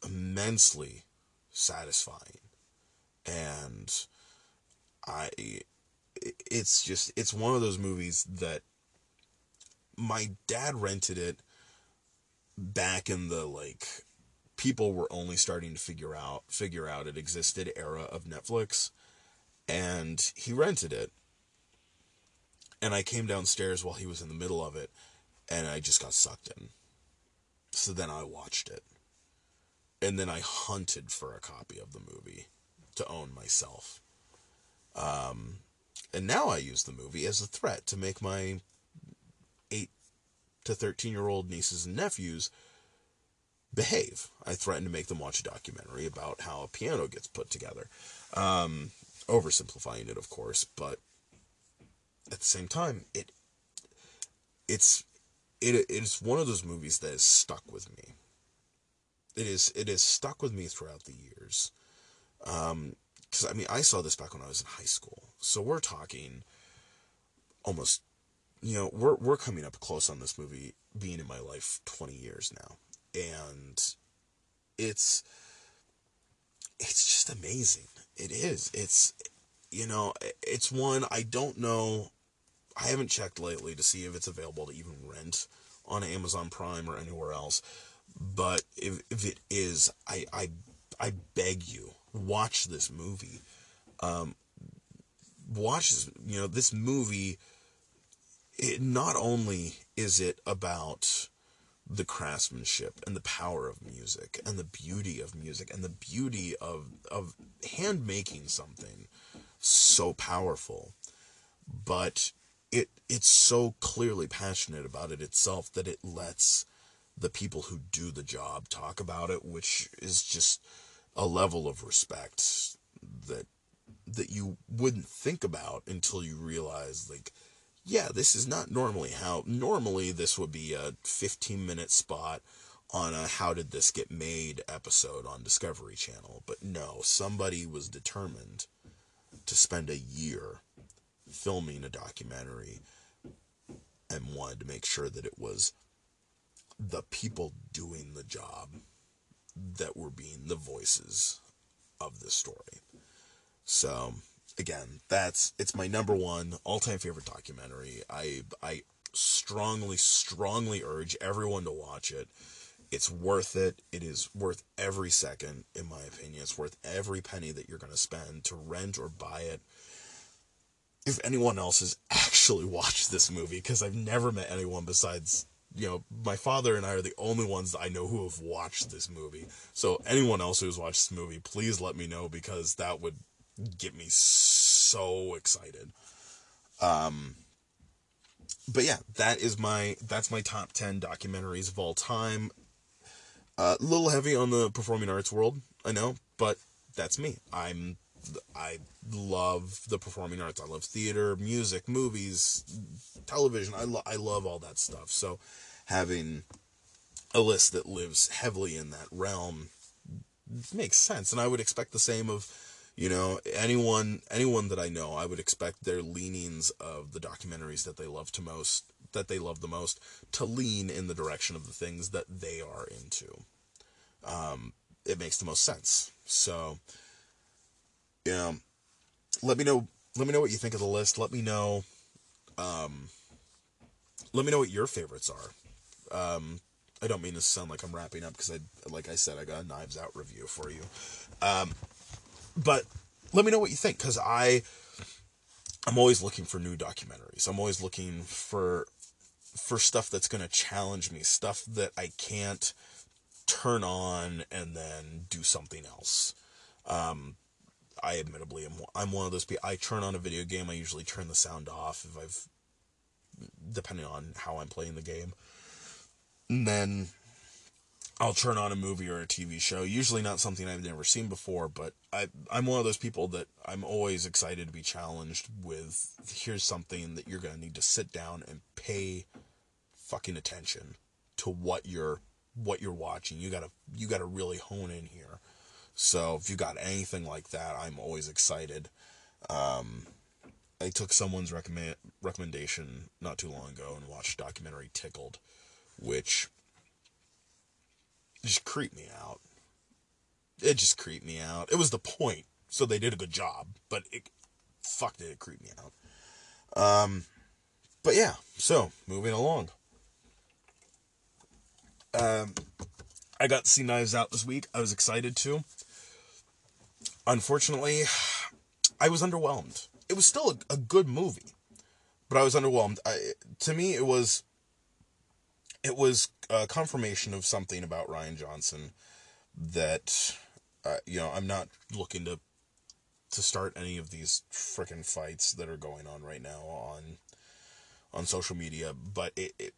immensely satisfying. And I it's just it's one of those movies that my dad rented it back in the like people were only starting to figure out figure out it existed era of Netflix. And he rented it and I came downstairs while he was in the middle of it and I just got sucked in so then I watched it and then I hunted for a copy of the movie to own myself um, and now I use the movie as a threat to make my 8 to 13 year old nieces and nephews behave. I threaten to make them watch a documentary about how a piano gets put together. Um, oversimplifying it, of course, but at the same time, it it's it it's one of those movies that is stuck with me. It is it is stuck with me throughout the years. Um, because I mean, I saw this back when I was in high school. So we're talking almost, you know, we're we're coming up close on this movie being in my life 20 years now, and it's it's just amazing. It is. It's you know, it's one I don't know. I haven't checked lately to see if it's available to even rent on Amazon Prime or anywhere else. But if if it is, I I I beg you watch this movie. Um, watch this, you know, this movie. It not only is it about the craftsmanship and the power of music and the beauty of music and the beauty of of hand making something so powerful, but it it's so clearly passionate about it itself that it lets the people who do the job talk about it, which is just a level of respect that that you wouldn't think about until you realize like yeah this is not normally how normally this would be a 15 minute spot on a how did this get made episode on discovery channel but no somebody was determined to spend a year filming a documentary and wanted to make sure that it was the people doing the job that were being the voices of this story. So again, that's it's my number one all-time favorite documentary. I I strongly strongly urge everyone to watch it. It's worth it. It is worth every second in my opinion. It's worth every penny that you're going to spend to rent or buy it. If anyone else has actually watched this movie because I've never met anyone besides you know, my father and I are the only ones that I know who have watched this movie. So anyone else who's watched this movie, please let me know because that would get me so excited. Um, but yeah, that is my that's my top ten documentaries of all time. A uh, little heavy on the performing arts world, I know, but that's me. I'm I love the performing arts. I love theater, music, movies, television. I, lo- I love all that stuff. So having a list that lives heavily in that realm makes sense. And I would expect the same of, you know, anyone anyone that I know, I would expect their leanings of the documentaries that they love to most that they love the most to lean in the direction of the things that they are into. Um, it makes the most sense. So, you know, let me know. Let me know what you think of the list. Let me know. Um, let me know what your favorites are. Um, I don't mean to sound like I'm wrapping up because I, like I said, I got a Knives Out review for you. Um, but let me know what you think because I, I'm always looking for new documentaries. I'm always looking for, for stuff that's going to challenge me, stuff that I can't turn on and then do something else. Um, I admittedly am I'm one of those people. I turn on a video game. I usually turn the sound off if I've, depending on how I'm playing the game. And then I'll turn on a movie or a TV show. Usually not something I've never seen before, but I I'm one of those people that I'm always excited to be challenged with. Here's something that you're gonna need to sit down and pay fucking attention to what you're what you're watching. You gotta you gotta really hone in here. So if you got anything like that, I'm always excited. Um, I took someone's recommend recommendation not too long ago and watched documentary Tickled, which just creeped me out. It just creeped me out. It was the point, so they did a good job, but it fuck did it creep me out. Um, but yeah, so moving along. Um, I got to see Knives Out this week. I was excited to. Unfortunately, I was underwhelmed. It was still a, a good movie, but I was underwhelmed. I, to me, it was it was a confirmation of something about Rian Johnson that uh, you know I'm not looking to to start any of these freaking fights that are going on right now on on social media, but it, it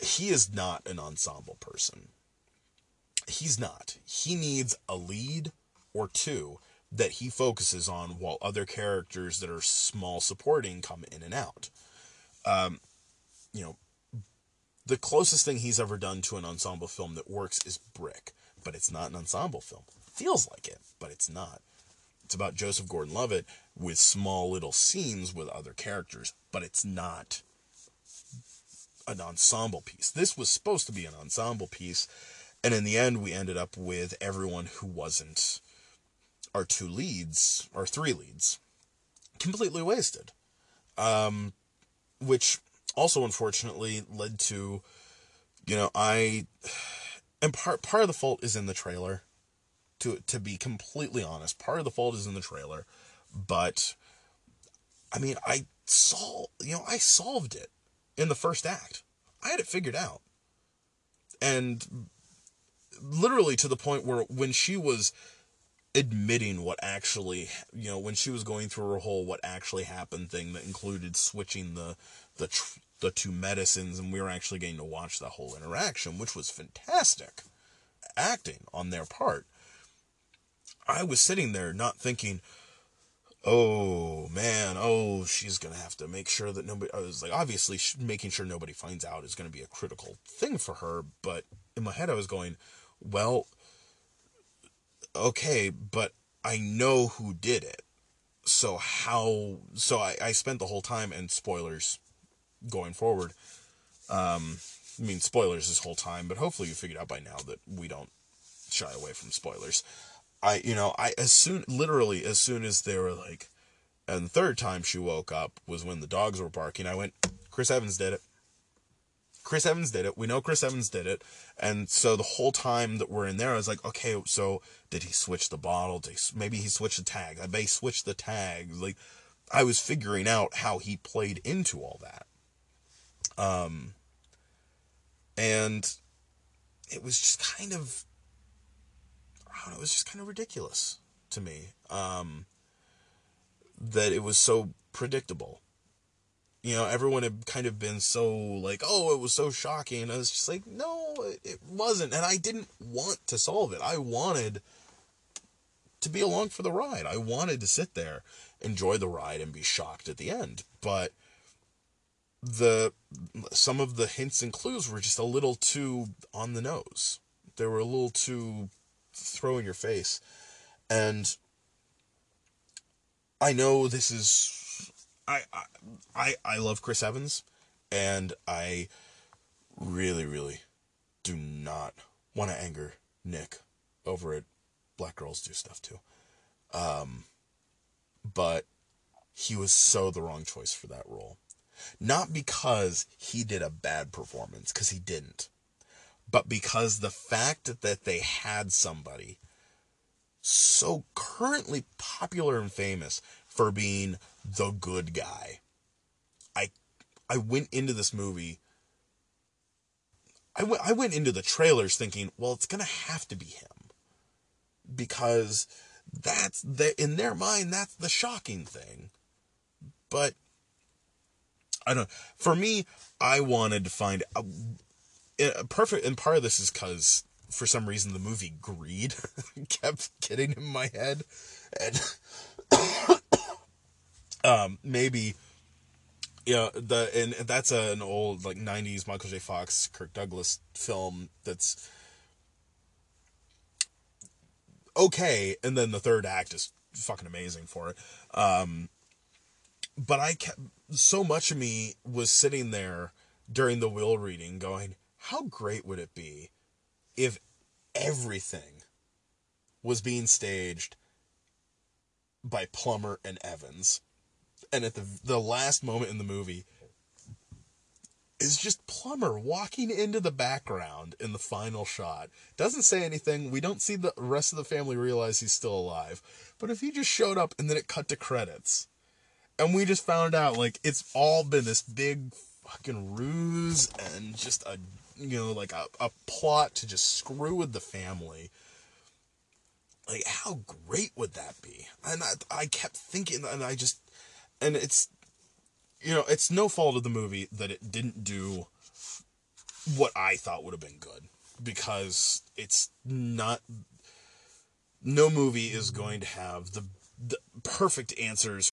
he is not an ensemble person. He's not. He needs a lead or two that he focuses on while other characters that are small supporting come in and out. Um, you know, the closest thing he's ever done to an ensemble film that works is Brick, but it's not an ensemble film. feels like it, but it's not. It's about Joseph Gordon Levitt with small little scenes with other characters, but it's not an ensemble piece. This was supposed to be an ensemble piece, and in the end, we ended up with everyone who wasn't our two leads, or three leads, completely wasted. Um, which also unfortunately led to, you know, I, and part part of the fault is in the trailer. To to be completely honest, part of the fault is in the trailer, but, I mean, I saw, you know, I solved it in the first act. I had it figured out. And literally to the point where when she was admitting what actually, you know, when she was going through her whole what actually happened thing that included switching the the tr- the two medicines and we were actually getting to watch the whole interaction, which was fantastic acting on their part. I was sitting there not thinking, oh man, oh, she's to have to make sure that nobody, I was like, obviously, making sure nobody finds out is to be a critical thing for her. But in my head, I was going, well, okay, but I know who did it. So how, so I, I spent the whole time, and spoilers going forward. Um, I mean, spoilers this whole time, but hopefully you figured out by now that we don't shy away from spoilers. I, you know, I as soon, literally, as soon as they were like, and the third time she woke up was when the dogs were barking. I went, Chris Evans did it. Chris Evans did it. We know Chris Evans did it. And so the whole time that we're in there, I was like, okay, so did he switch the bottle? Did he, maybe he switched the tag. I may switch the tag. Like, I was figuring out how he played into all that. Um, and it was just kind of know, it was just kind of ridiculous to me um, that it was so predictable. You know, everyone had kind of been so like, oh, it was so shocking. I was just like, no, it wasn't. And I didn't want to solve it. I wanted to be along for the ride. I wanted to sit there, enjoy the ride, and be shocked at the end. But the some of the hints and clues were just a little too on the nose. They were a little too throw in your face. And I know this is I I I love Chris Evans and I really really do not want to anger Nick over it. Black girls do stuff too. Um but he was so the wrong choice for that role. Not because he did a bad performance, because he didn't, but because the fact that they had somebody so currently popular and famous for being the good guy. I I went into this movie I went I went into the trailers thinking, well, it's going to have to be him. Because that's the in their mind that's the shocking thing. But I don't for me I wanted to find a perfect and part of this is cuz for some reason the movie Greed kept getting in my head, and um, maybe you know the and that's an old like '90s Michael J. Fox, Kirk Douglas film that's okay, and then the third act is fucking amazing for it. Um, but I kept so much of me was sitting there during the will reading, going, "How great would it be if everything was being staged by Plummer and Evans. And at the the last moment in the movie is just Plummer walking into the background in the final shot. Doesn't say anything. We don't see the rest of the family realize he's still alive. But if he just showed up and then it cut to credits and we just found out like it's all been this big fucking ruse and just a you know, like a, a plot to just screw with the family. Like, how great would that be? And I, I kept thinking, and I just, and it's, you know, it's no fault of the movie that it didn't do what I thought would have been good because it's not no movie is going to have the, the perfect answers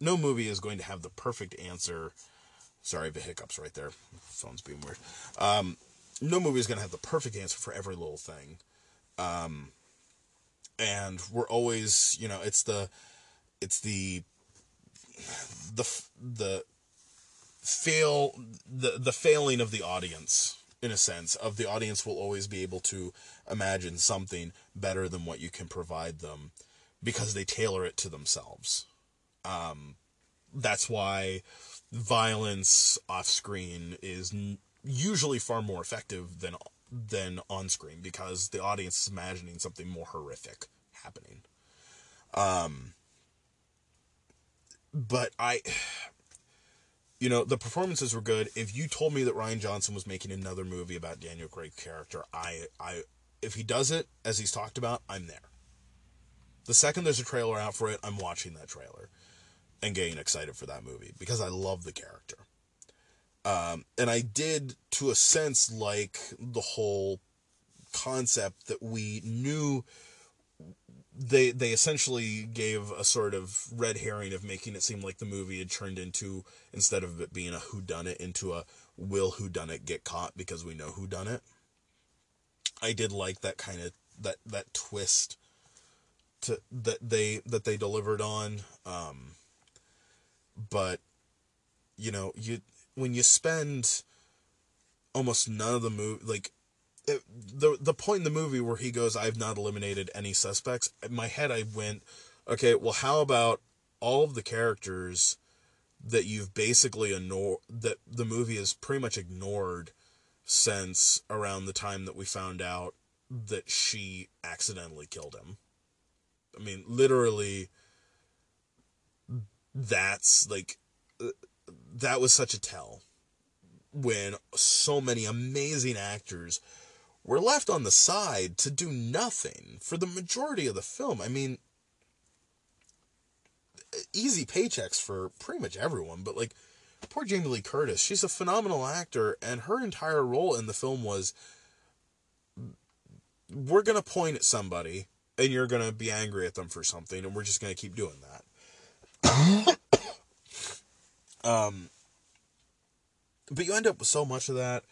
no movie is going to have the perfect answer Sorry, the hiccups right there. Phone's being weird. Um, no movie is going to have the perfect answer for every little thing. Um, and we're always, you know, it's the, it's the, the, the fail, the, the failing of the audience in a sense of the audience will always be able to imagine something better than what you can provide them because they tailor it to themselves. Um, that's why violence off screen is usually far more effective than than on screen because the audience is imagining something more horrific happening. Um, but I, you know, the performances were good. If you told me that Rian Johnson was making another movie about Daniel Craig's character, I, I, if he does it as he's talked about, I'm there. The second there's a trailer out for it, I'm watching that trailer and getting excited for that movie because I love the character. Um, and I did, to a sense, like the whole concept that we knew they they essentially gave a sort of red herring of making it seem like the movie had turned into instead of it being a who done it into a will who done it get caught because we know who done it. I did like that kind of that that twist to that they that they delivered on. Um, but you know you when you spend almost none of the movie like it, the the point in the movie where he goes I've not eliminated any suspects in my head I went okay well how about all of the characters that you've basically ignored that the movie has pretty much ignored since around the time that we found out that she accidentally killed him? I mean literally that's like uh, that was such a tell when so many amazing actors were left on the side to do nothing for the majority of the film. I mean, easy paychecks for pretty much everyone, but like poor Jamie Lee Curtis, she's a phenomenal actor, and her entire role in the film was we're going to point at somebody and you're gonna be angry at them for something, and we're just gonna keep doing that. um, but you end up with so much of that.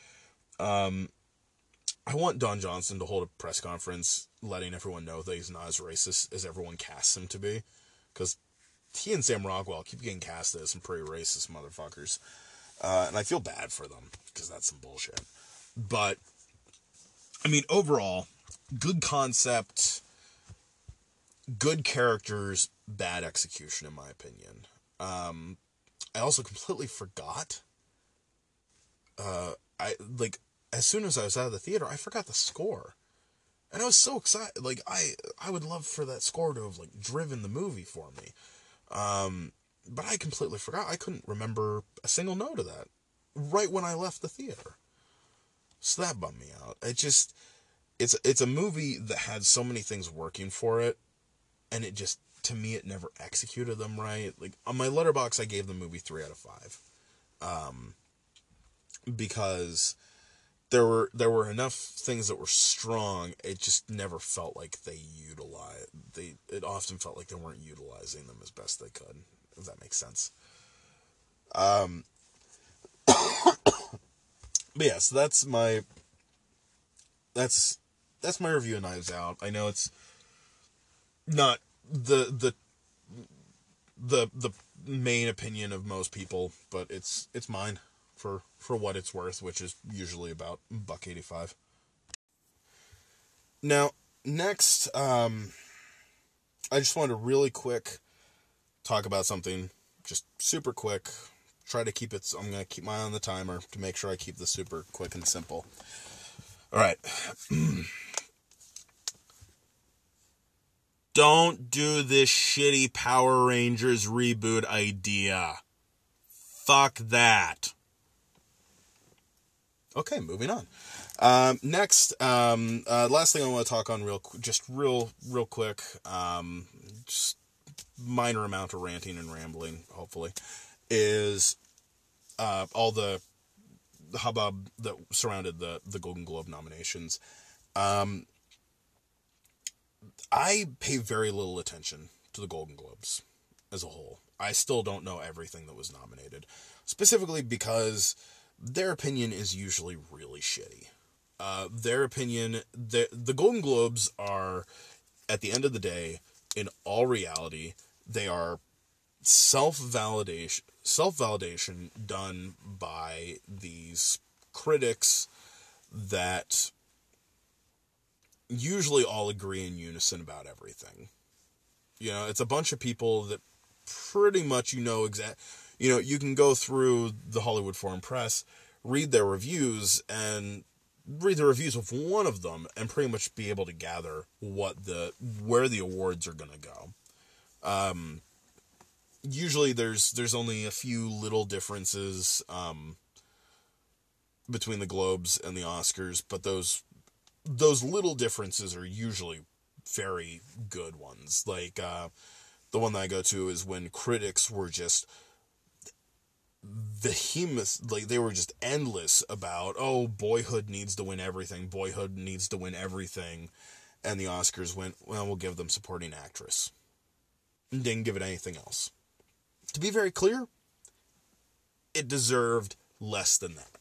Um, I want Don Johnson to hold a press conference letting everyone know that he's not as racist as everyone casts him to be. Because he and Sam Rockwell keep getting cast as some pretty racist motherfuckers. Uh, and I feel bad for them because that's some bullshit. But, I mean, overall, good concept, good characters, bad execution, in my opinion. Um, I also completely forgot. Uh, I like as soon as I was out of the theater, I forgot the score, and I was so excited. Like I, I would love for that score to have like driven the movie for me. Um, but I completely forgot. I couldn't remember a single note of that right when I left the theater. So that bummed me out. It just, it's it's a movie that had so many things working for it, and it just to me it never executed them right. Like on my letterbox, I gave the movie three out of five, um, because there were there were enough things that were strong. It just never felt like they utilized they. It often felt like they weren't utilizing them as best they could. If that makes sense. Um. but yeah, so that's my. That's that's my review of Knives Out. I know it's not the the the the main opinion of most people, but it's it's mine for for what it's worth, which is usually about buck eighty five. Now, next, um, I just wanted to really quick talk about something, just super quick. Try to keep it. so I'm gonna keep my eye on the timer to make sure I keep this super quick and simple. All right. Don't do this shitty Power Rangers reboot idea. Fuck that. Okay, moving on. Um, next, um, uh, last thing I want to talk on real, just real, real quick, um, just minor amount of ranting and rambling, hopefully, is uh, all the, hubbub that surrounded the the Golden Globe nominations. Um, I pay very little attention to the Golden Globes as a whole. I still don't know everything that was nominated, specifically because their opinion is usually really shitty. Uh, their opinion, the, the Golden Globes are, at the end of the day, in all reality, they are self validation self validation done by these critics that usually all agree in unison about everything. You know, it's a bunch of people that pretty much you know exact you know, you can go through the Hollywood Foreign Press, read their reviews, and read the reviews of one of them, and pretty much be able to gather what the where the awards are going to go. Um, usually, there's there's only a few little differences um, between the Globes and the Oscars, but those those little differences are usually very good ones. Like uh, the one that I go to is when critics were just behemoth like they were just endless about oh boyhood needs to win everything boyhood needs to win everything. And the oscars went well we'll give them supporting actress. And didn't give it anything else. To be very clear it deserved less than that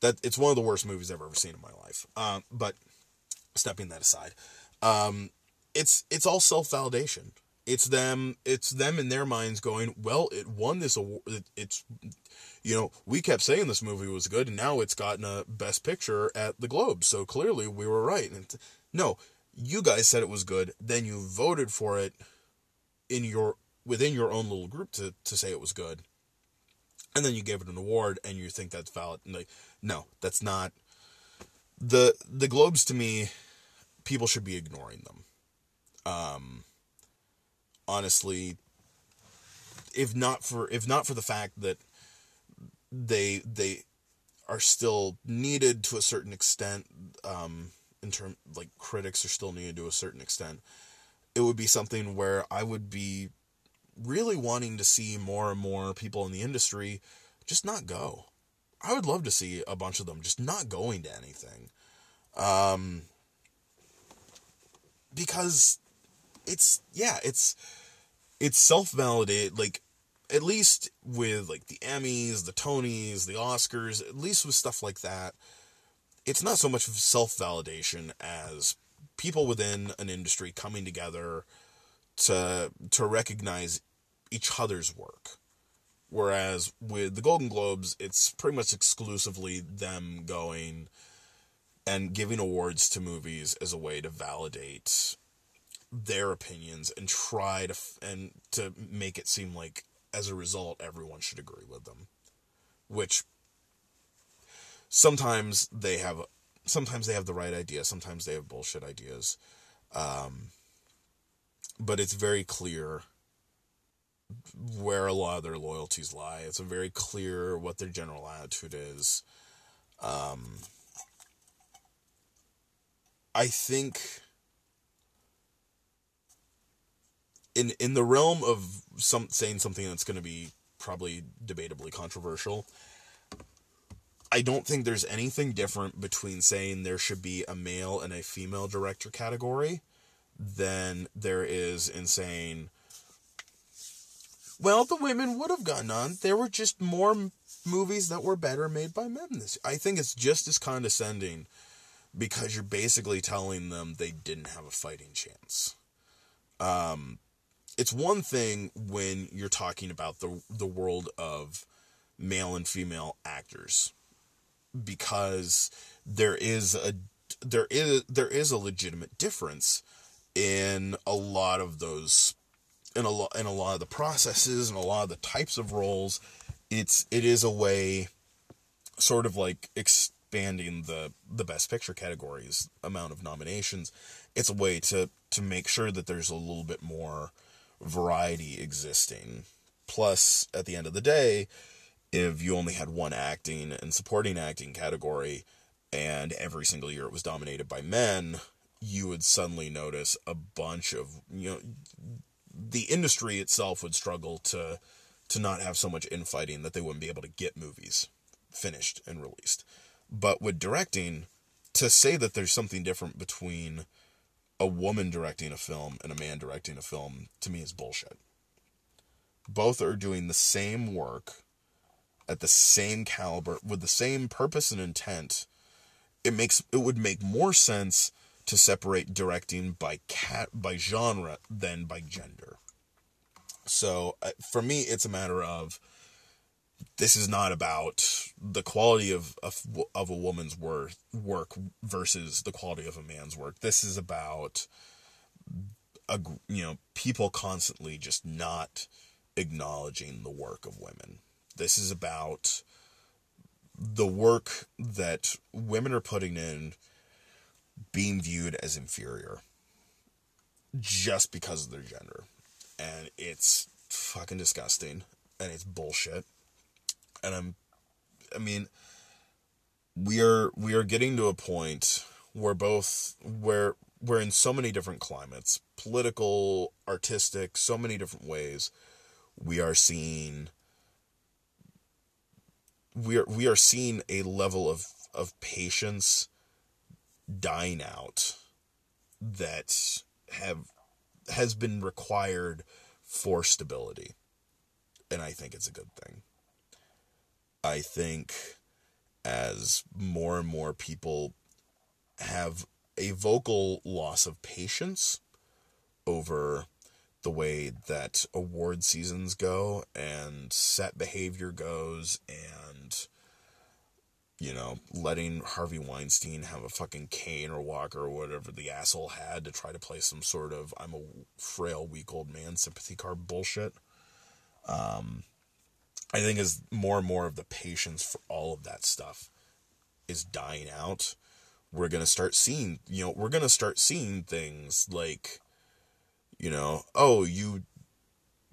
that it's one of the worst movies i've ever seen in my life. Um, but stepping that aside um, it's it's all self-validation. It's them it's them in their minds going well it won this award it's you know we kept saying this movie was good and now it's gotten a best picture at the globe. So clearly we were right. And no you guys said it was good. Then you voted for it in your within your own little group to to say it was good and then you gave it an award and you think that's valid. And like no that's not. The the globes to me people should be ignoring them. Um honestly if not for if not for the fact that they they are still needed to a certain extent um in term like critics are still needed to a certain extent it would be something where i would be really wanting to see more and more people in the industry just not go. I would love to see a bunch of them just not going to anything. Um because it's yeah, it's it's self-validated like at least with like the Emmys, the Tonys, the Oscars, at least with stuff like that, it's not so much of self-validation as people within an industry coming together to to recognize each other's work. Whereas with the Golden Globes, it's pretty much exclusively them going and giving awards to movies as a way to validate their opinions and try to and to make it seem like as a result everyone should agree with them which sometimes they have sometimes they have the right idea sometimes they have bullshit ideas um, but it's very clear where a lot of their loyalties lie. It's very clear what their general attitude is. Um, i think in in the realm of some saying something that's going to be probably debatably controversial I don't think there's anything different between saying there should be a male and a female director category than there is in saying well the women would have gotten on. There were just more movies that were better made by men this I think it's just as condescending because you're basically telling them they didn't have a fighting chance. Um it's one thing when you're talking about the the world of male and female actors because there is a there is there is a legitimate difference in a lot of those in a lot in a lot of the processes and a lot of the types of roles it's it is a way sort of like expanding the the best picture categories amount of nominations it's a way to to make sure that there's a little bit more variety existing. Plus, at the end of the day, if you only had one acting and supporting acting category and every single year it was dominated by men, you would suddenly notice a bunch of, you know, the industry itself would struggle to to not have so much infighting that they wouldn't be able to get movies finished and released. But with directing, to say that there's something different between a woman directing a film and a man directing a film to me is bullshit. Both are doing the same work at the same caliber with the same purpose and intent. It makes it would make more sense to separate directing by cat by genre than by gender. So uh, for me, it's a matter of this is not about the quality of, of, of a woman's work, work versus the quality of a man's work. This is about, a, you know, people constantly just not acknowledging the work of women. This is about the work that women are putting in being viewed as inferior just because of their gender. And it's fucking disgusting and it's bullshit and I'm I mean we are we are getting to a point where both where we're in so many different climates, political, artistic, so many different ways, we are seeing we are we are seeing a level of of patience dying out that have has been required for stability. And I think it's a good thing. I think as more and more people have a vocal loss of patience over the way that award seasons go and set behavior goes and you know letting Harvey Weinstein have a fucking cane or walker or whatever the asshole had to try to play some sort of I'm a frail weak old man sympathy card bullshit. Um I think as more and more of the patience for all of that stuff is dying out, we're to start seeing, you know, we're to start seeing things like, you know, oh, you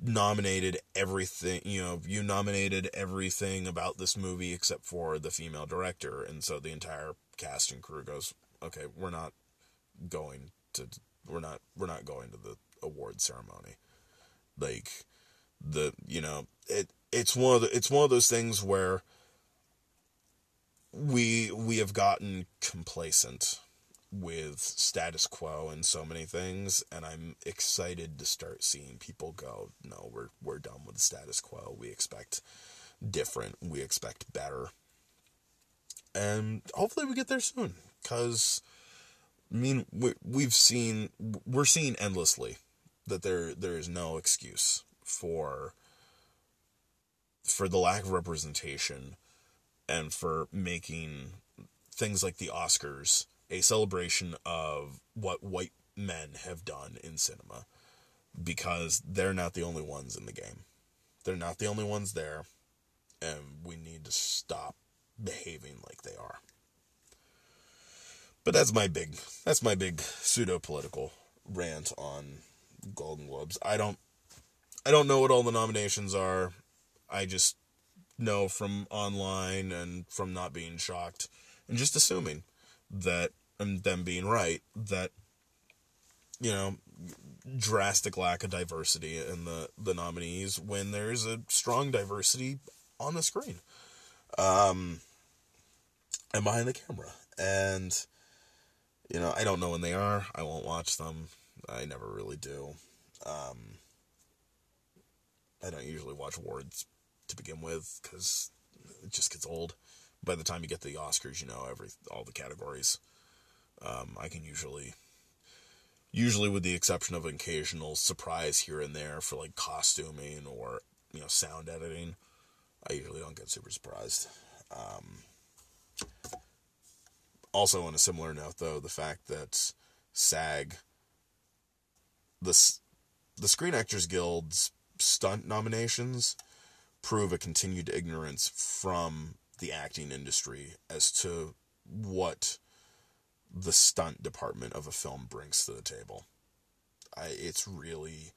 nominated everything, you know, you nominated everything about this movie except for the female director. And so the entire cast and crew goes, okay, we're not going to, we're not, we're not going to the award ceremony. Like, the, you know, it, it's one of the, it's one of those things where we we have gotten complacent with status quo and so many things and I'm excited to start seeing people go no we're we're done with status quo. We expect different. We expect better. And hopefully we get there soon cuz I mean we, we've seen we're seeing endlessly that there there is no excuse for for the lack of representation and for making things like the Oscars a celebration of what white men have done in cinema because they're not the only ones in the game. They're not the only ones there, and we need to stop behaving like they are. But that's my big that's my big pseudo political rant on Golden Globes. I don't I don't know what all the nominations are. I just know from online and from not being shocked and just assuming that and them being right that you know drastic lack of diversity in the the nominees when there's a strong diversity on the screen um and behind the camera. And you know i don't know when they are. I won't watch them. I never really do. Um i don't usually watch awards to begin with because it just gets old by the time you get to the Oscars, you know every all the categories. Um, I can usually, usually with the exception of an occasional surprise here and there for like costuming or you know sound editing, I usually don't get super surprised. Um, also, on a similar note, though, the fact that SAG, the the Screen Actors Guild's stunt nominations prove a continued ignorance from the acting industry as to what the stunt department of a film brings to the table. I, it's really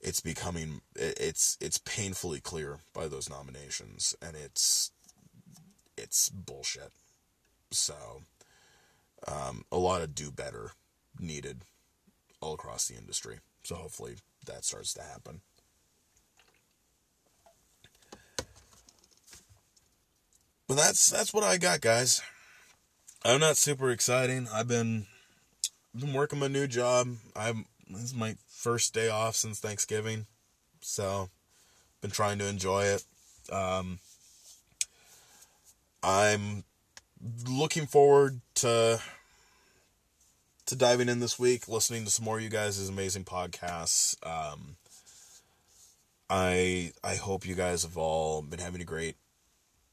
it's becoming it's it's painfully clear by those nominations and it's it's bullshit. So um, a lot of do better needed all across the industry. So hopefully that starts to happen. But that's that's what I got, guys. I'm not super exciting. I've been been working my new job. I'm this is my first day off since Thanksgiving, so been trying to enjoy it. Um, I'm looking forward to to diving in this week, listening to some more of you guys' amazing podcasts. Um, I I hope you guys have all been having a great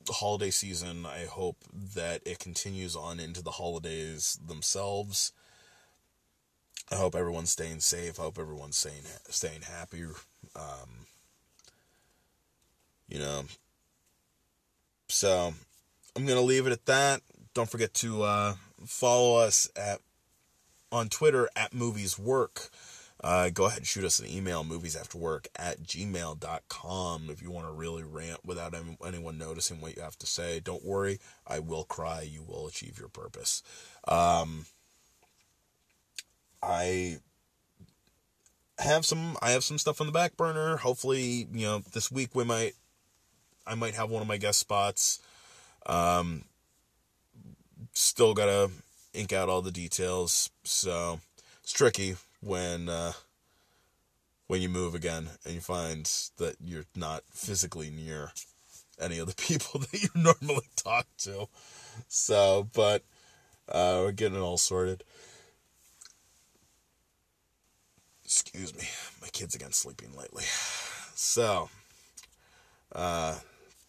holiday season. I hope that it continues on into the holidays themselves. I hope everyone's staying safe. I hope everyone's staying staying happy. Um, you know, so I'm gonna leave it at that. Don't forget to uh, follow us at on Twitter at Movies Work uh, go ahead and shoot us an email, moviesafterwork at gmail.com, if you want to really rant without anyone noticing what you have to say. Don't worry, I will cry. You will achieve your purpose. Um, I have some I have some stuff on the back burner. Hopefully, you know, this week we might I might have one of my guest spots. Um still gotta ink out all the details, so it's tricky when uh, when you move again and you find that you're not physically near any of the people that you normally talk to. So, but uh, we're getting it all sorted. Excuse me, my kid's again sleeping lately. So, uh,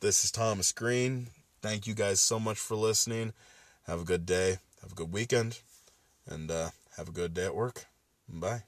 this is Thomas Green. Thank you guys so much for listening. Have a good day. Have a good weekend. And uh, have a good day at work. Bye.